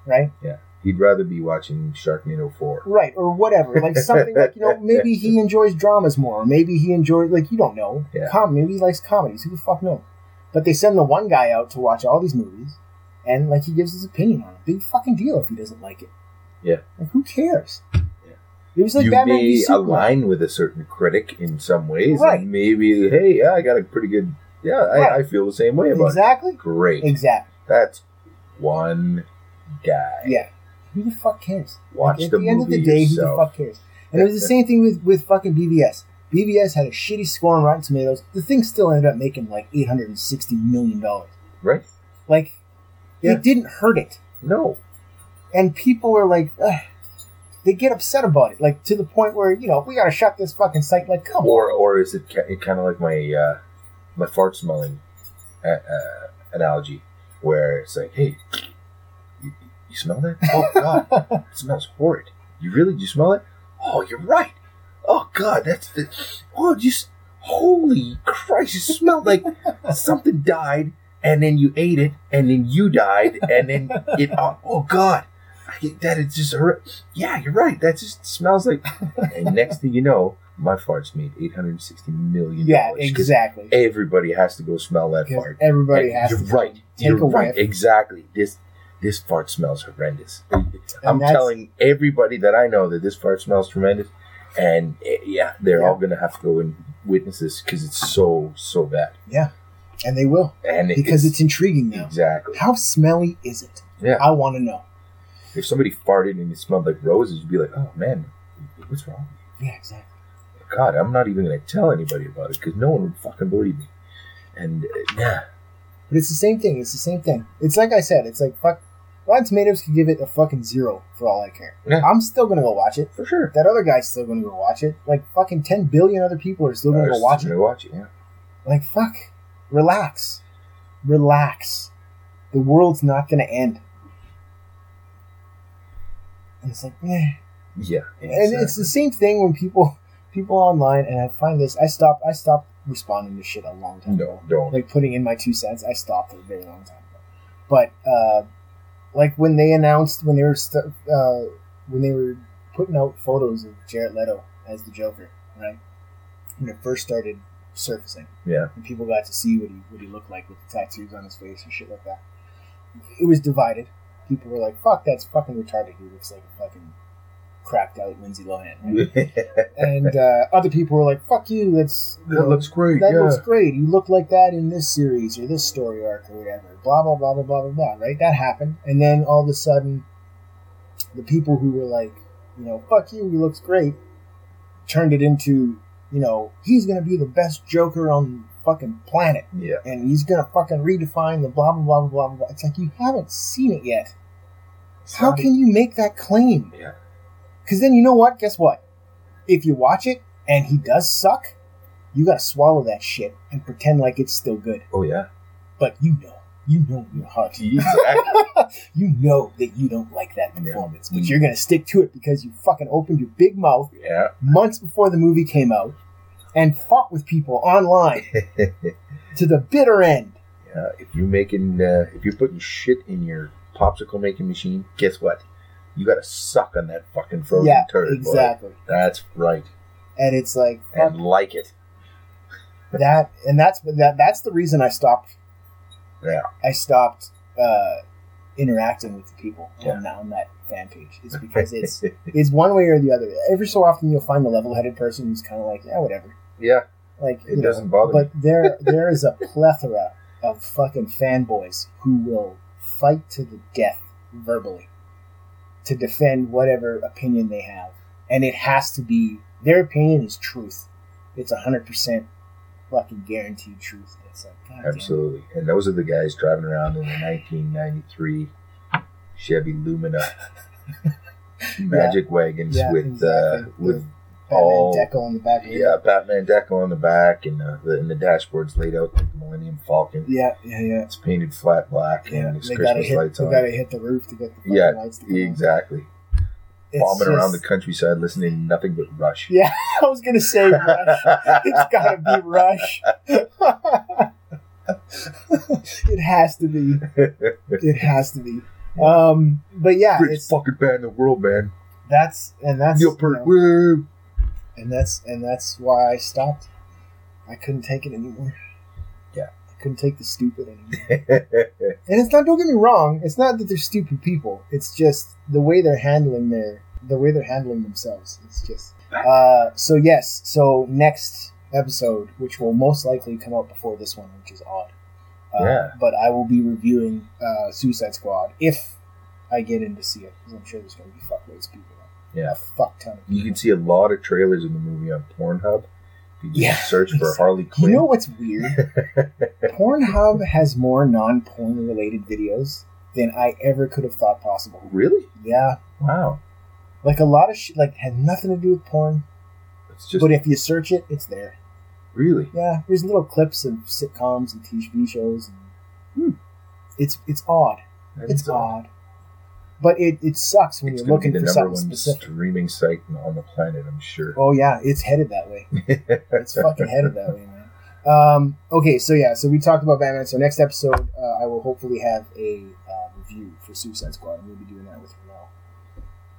Right? Yeah. He'd rather be watching Sharknado Four. Right, or whatever. Like something like, you know, maybe he enjoys dramas more, or maybe he enjoys like you don't know. Yeah. Com- maybe he likes comedies. Who the fuck knows? But they send the one guy out to watch all these movies and like he gives his opinion on it. Big fucking deal if he doesn't like it. Yeah. Like who cares? It was like you Batman may align with a certain critic in some ways, Right. and maybe, hey, yeah, I got a pretty good. Yeah, I, Right. I feel the same way about Exactly. it. Great. Exactly. That's one guy. Yeah. Who the fuck cares? Watch Like, at the the, end of the day, who the fuck cares? And it was the same thing with, with fucking BVS. BVS had a shitty score on Rotten Tomatoes. The thing still ended up making like eight hundred and sixty million dollars. Right? Like, Yeah. it didn't hurt it. No. And people are like, Ugh. they get upset about it, like to the point where you know we gotta shut this fucking site. Like, come Or on. or is it kind of like my uh, my fart smelling uh, uh, analogy, where it's like, hey, You smell that? Oh God, it smells horrid. You really? Do you smell it? Oh, you're right. Oh God, that's the. Oh, just holy Christ! It smelled like something died, and then you ate it, and then you died, and then it. Oh, oh God, I get that it's just. Yeah, you're right. That just smells like. And next thing you know, my farts made eight hundred sixty million. Yeah, exactly. Everybody has to go smell that fart. everybody And has you're to right. take You're right. whiff. Exactly. This this fart smells horrendous. I'm telling everybody that I know that this fart smells tremendous, and eh, yeah, they're all going to have to go and witness this because it's so so bad. Yeah. And they will And because it's, intriguing now. exactly How smelly is it? yeah. I want to know. If somebody farted and it smelled like roses, you'd be like, oh man, what's wrong? Yeah, exactly. God, I'm not even going to tell anybody about it because no one would fucking believe me. And uh, yeah, But it's the same thing. It's the same thing. It's like I said. It's like fuck. Rotten Tomatoes could give it a fucking zero for all I care. Yeah. I'm still gonna go watch it. for sure. That other guy's still gonna go watch it. Like fucking ten billion other people are still gonna go watch it. watch it. Yeah. Like fuck. Relax. Relax. The world's not gonna end. And it's like, eh. Yeah. And it's the same thing when people people online and I find this I stopped I stopped responding to shit a long time ago. no, don't. Like putting in my two cents, I stopped a very long time ago. But uh like when they announced when they were st- uh when they were putting out photos of Jared Leto as the Joker, right? When it first started surfacing Yeah. and people got to see what he what he looked like with the tattoos on his face and shit like that. It was divided. People were like, "Fuck, that's fucking retarded." He looks like a fucking cracked out Lindsay Lohan. Right? and uh, other people were like, "Fuck you, that's you that know, looks great. that yeah. looks great. You look like that in this series or this story arc or whatever." Blah blah blah blah blah blah blah. Right? That happened, and then all of a sudden, the people who were like, you know, "Fuck you, he looks great," turned it into, you know, he's gonna be the best Joker on the fucking planet yeah. and he's gonna fucking redefine the blah blah blah blah blah blah. It's like you haven't seen it yet. How can you make that claim? Yeah. Because then you know what? Guess what? If you watch it and he does suck, you gotta swallow that shit and pretend like it's still good. Oh yeah. But you know, you know in your heart, Exactly. you know that you don't like that Yeah. performance, but you're gonna stick to it because you fucking opened your big mouth yeah. months before the movie came out and fought with people online to the bitter end. Yeah, if you're making, uh, if you're putting shit in your popsicle making machine, guess what? You got to suck on that fucking frozen yeah, turd. boy. exactly. That's right, And it's like and like it. that, and that's that. That's the reason I stopped. Yeah. I stopped uh, interacting with the people Yeah. on, on that fan page. It's because it's it's one way or the other. Every so often, you'll find the level-headed person who's kind of like, yeah, whatever. yeah, Like it doesn't bother me. But there, there is a plethora of fucking fanboys who will fight to the death verbally to defend whatever opinion they have, and it has to be their opinion is truth. It's hundred percent fucking guaranteed truth. It's like God it. Absolutely, and those are the guys driving around in the 1993 Chevy Lumina magic wagons Yeah, with exactly. uh, with Batman all decal on the back. it. yeah Batman deco on the back, and uh, the and the dashboard's laid out like the Millennium Falcon. yeah, yeah, yeah. It's painted flat black, Yeah, and they gotta Christmas hit. lights They on. gotta hit the roof to get the Yeah, lights on. Exactly. It's Bombing around the countryside listening to nothing but Rush. Yeah, I was gonna say Rush. it's gotta be Rush. it has to be. It has to be. Um, but yeah, Greatest it's fucking band in the world, man. that's and that's Neil you know. And that's and that's why I stopped. I couldn't take it anymore. Yeah. I couldn't take the stupid anymore. And it's not. Don't get me wrong. It's not that they're stupid people. It's just the way they're handling their the way they're handling themselves. It's just. Uh, so yes. So next episode, which will most likely come out before this one, which is odd. Uh, Yeah. But I will be reviewing uh, Suicide Squad if I get in to see it, because I'm sure there's going to be fuckloads of people. Yeah. A fuck ton of. You can see a lot of trailers in the movie on Pornhub. You Yeah. search for Harley Quinn. You know what's weird? Pornhub has more non-porn related videos than I ever could have thought possible. really? Yeah, Wow. like a lot of shit like had nothing to do with porn, It's just but if you search it, it's there. really. Yeah, there's little clips of sitcoms and TV shows. And, Hmm. It's it's odd. That It's odd. odd. But it, it sucks when It's you're looking for number something one specific. streaming site on the planet, I'm sure. Oh yeah, it's headed that way. It's fucking headed that way, man. Um, okay, so yeah, so we talked about Batman. So next episode, uh, I will hopefully have a uh, review for Suicide Squad, and we'll be doing that with Renell.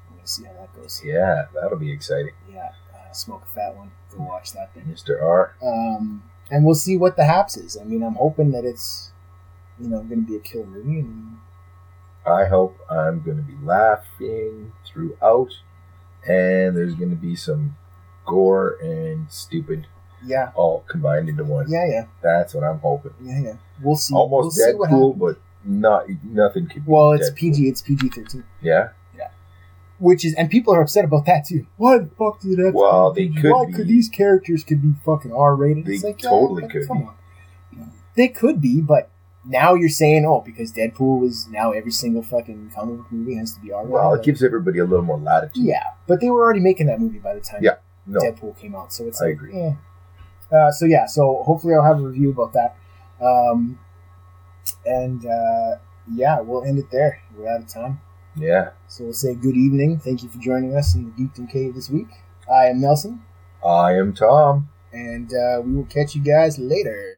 I'm gonna see how that goes. yeah, that'll be exciting. Yeah, uh, smoke a fat one. Go watch that thing. Mr. R. Um, and we'll see what the haps is. I mean, I'm hoping that it's, you know, going to be a killer movie. And I hope I'm going to be laughing throughout, and there's going to be some gore and stupid yeah, all combined into one. yeah, yeah, That's what I'm hoping. yeah, yeah. We'll see. Almost we'll see Deadpool, happens. but not nothing could. be Well, it's Deadpool. PG. It's PG thirteen. Yeah, Yeah. Which is, and people are upset about that too. Why the fuck did to Well, they PG? could Why be. could these characters could be fucking R rated? They It's like, totally but could come be. on. They could be, but now you're saying, oh, because Deadpool is now every single fucking comic book movie has to be R rated. well, it gives everybody a little more latitude. yeah, but they were already making that movie by the time Yeah, No, Deadpool came out, so it's I like, agree. eh. Uh, so yeah, so hopefully I'll have a review about that. Um, and uh, yeah, we'll end it there. We're out of time. yeah. So we'll say good evening. Thank you for joining us in the Geekdom Cave this week. I am Nelson, I am Tom. and uh, we will catch you guys later.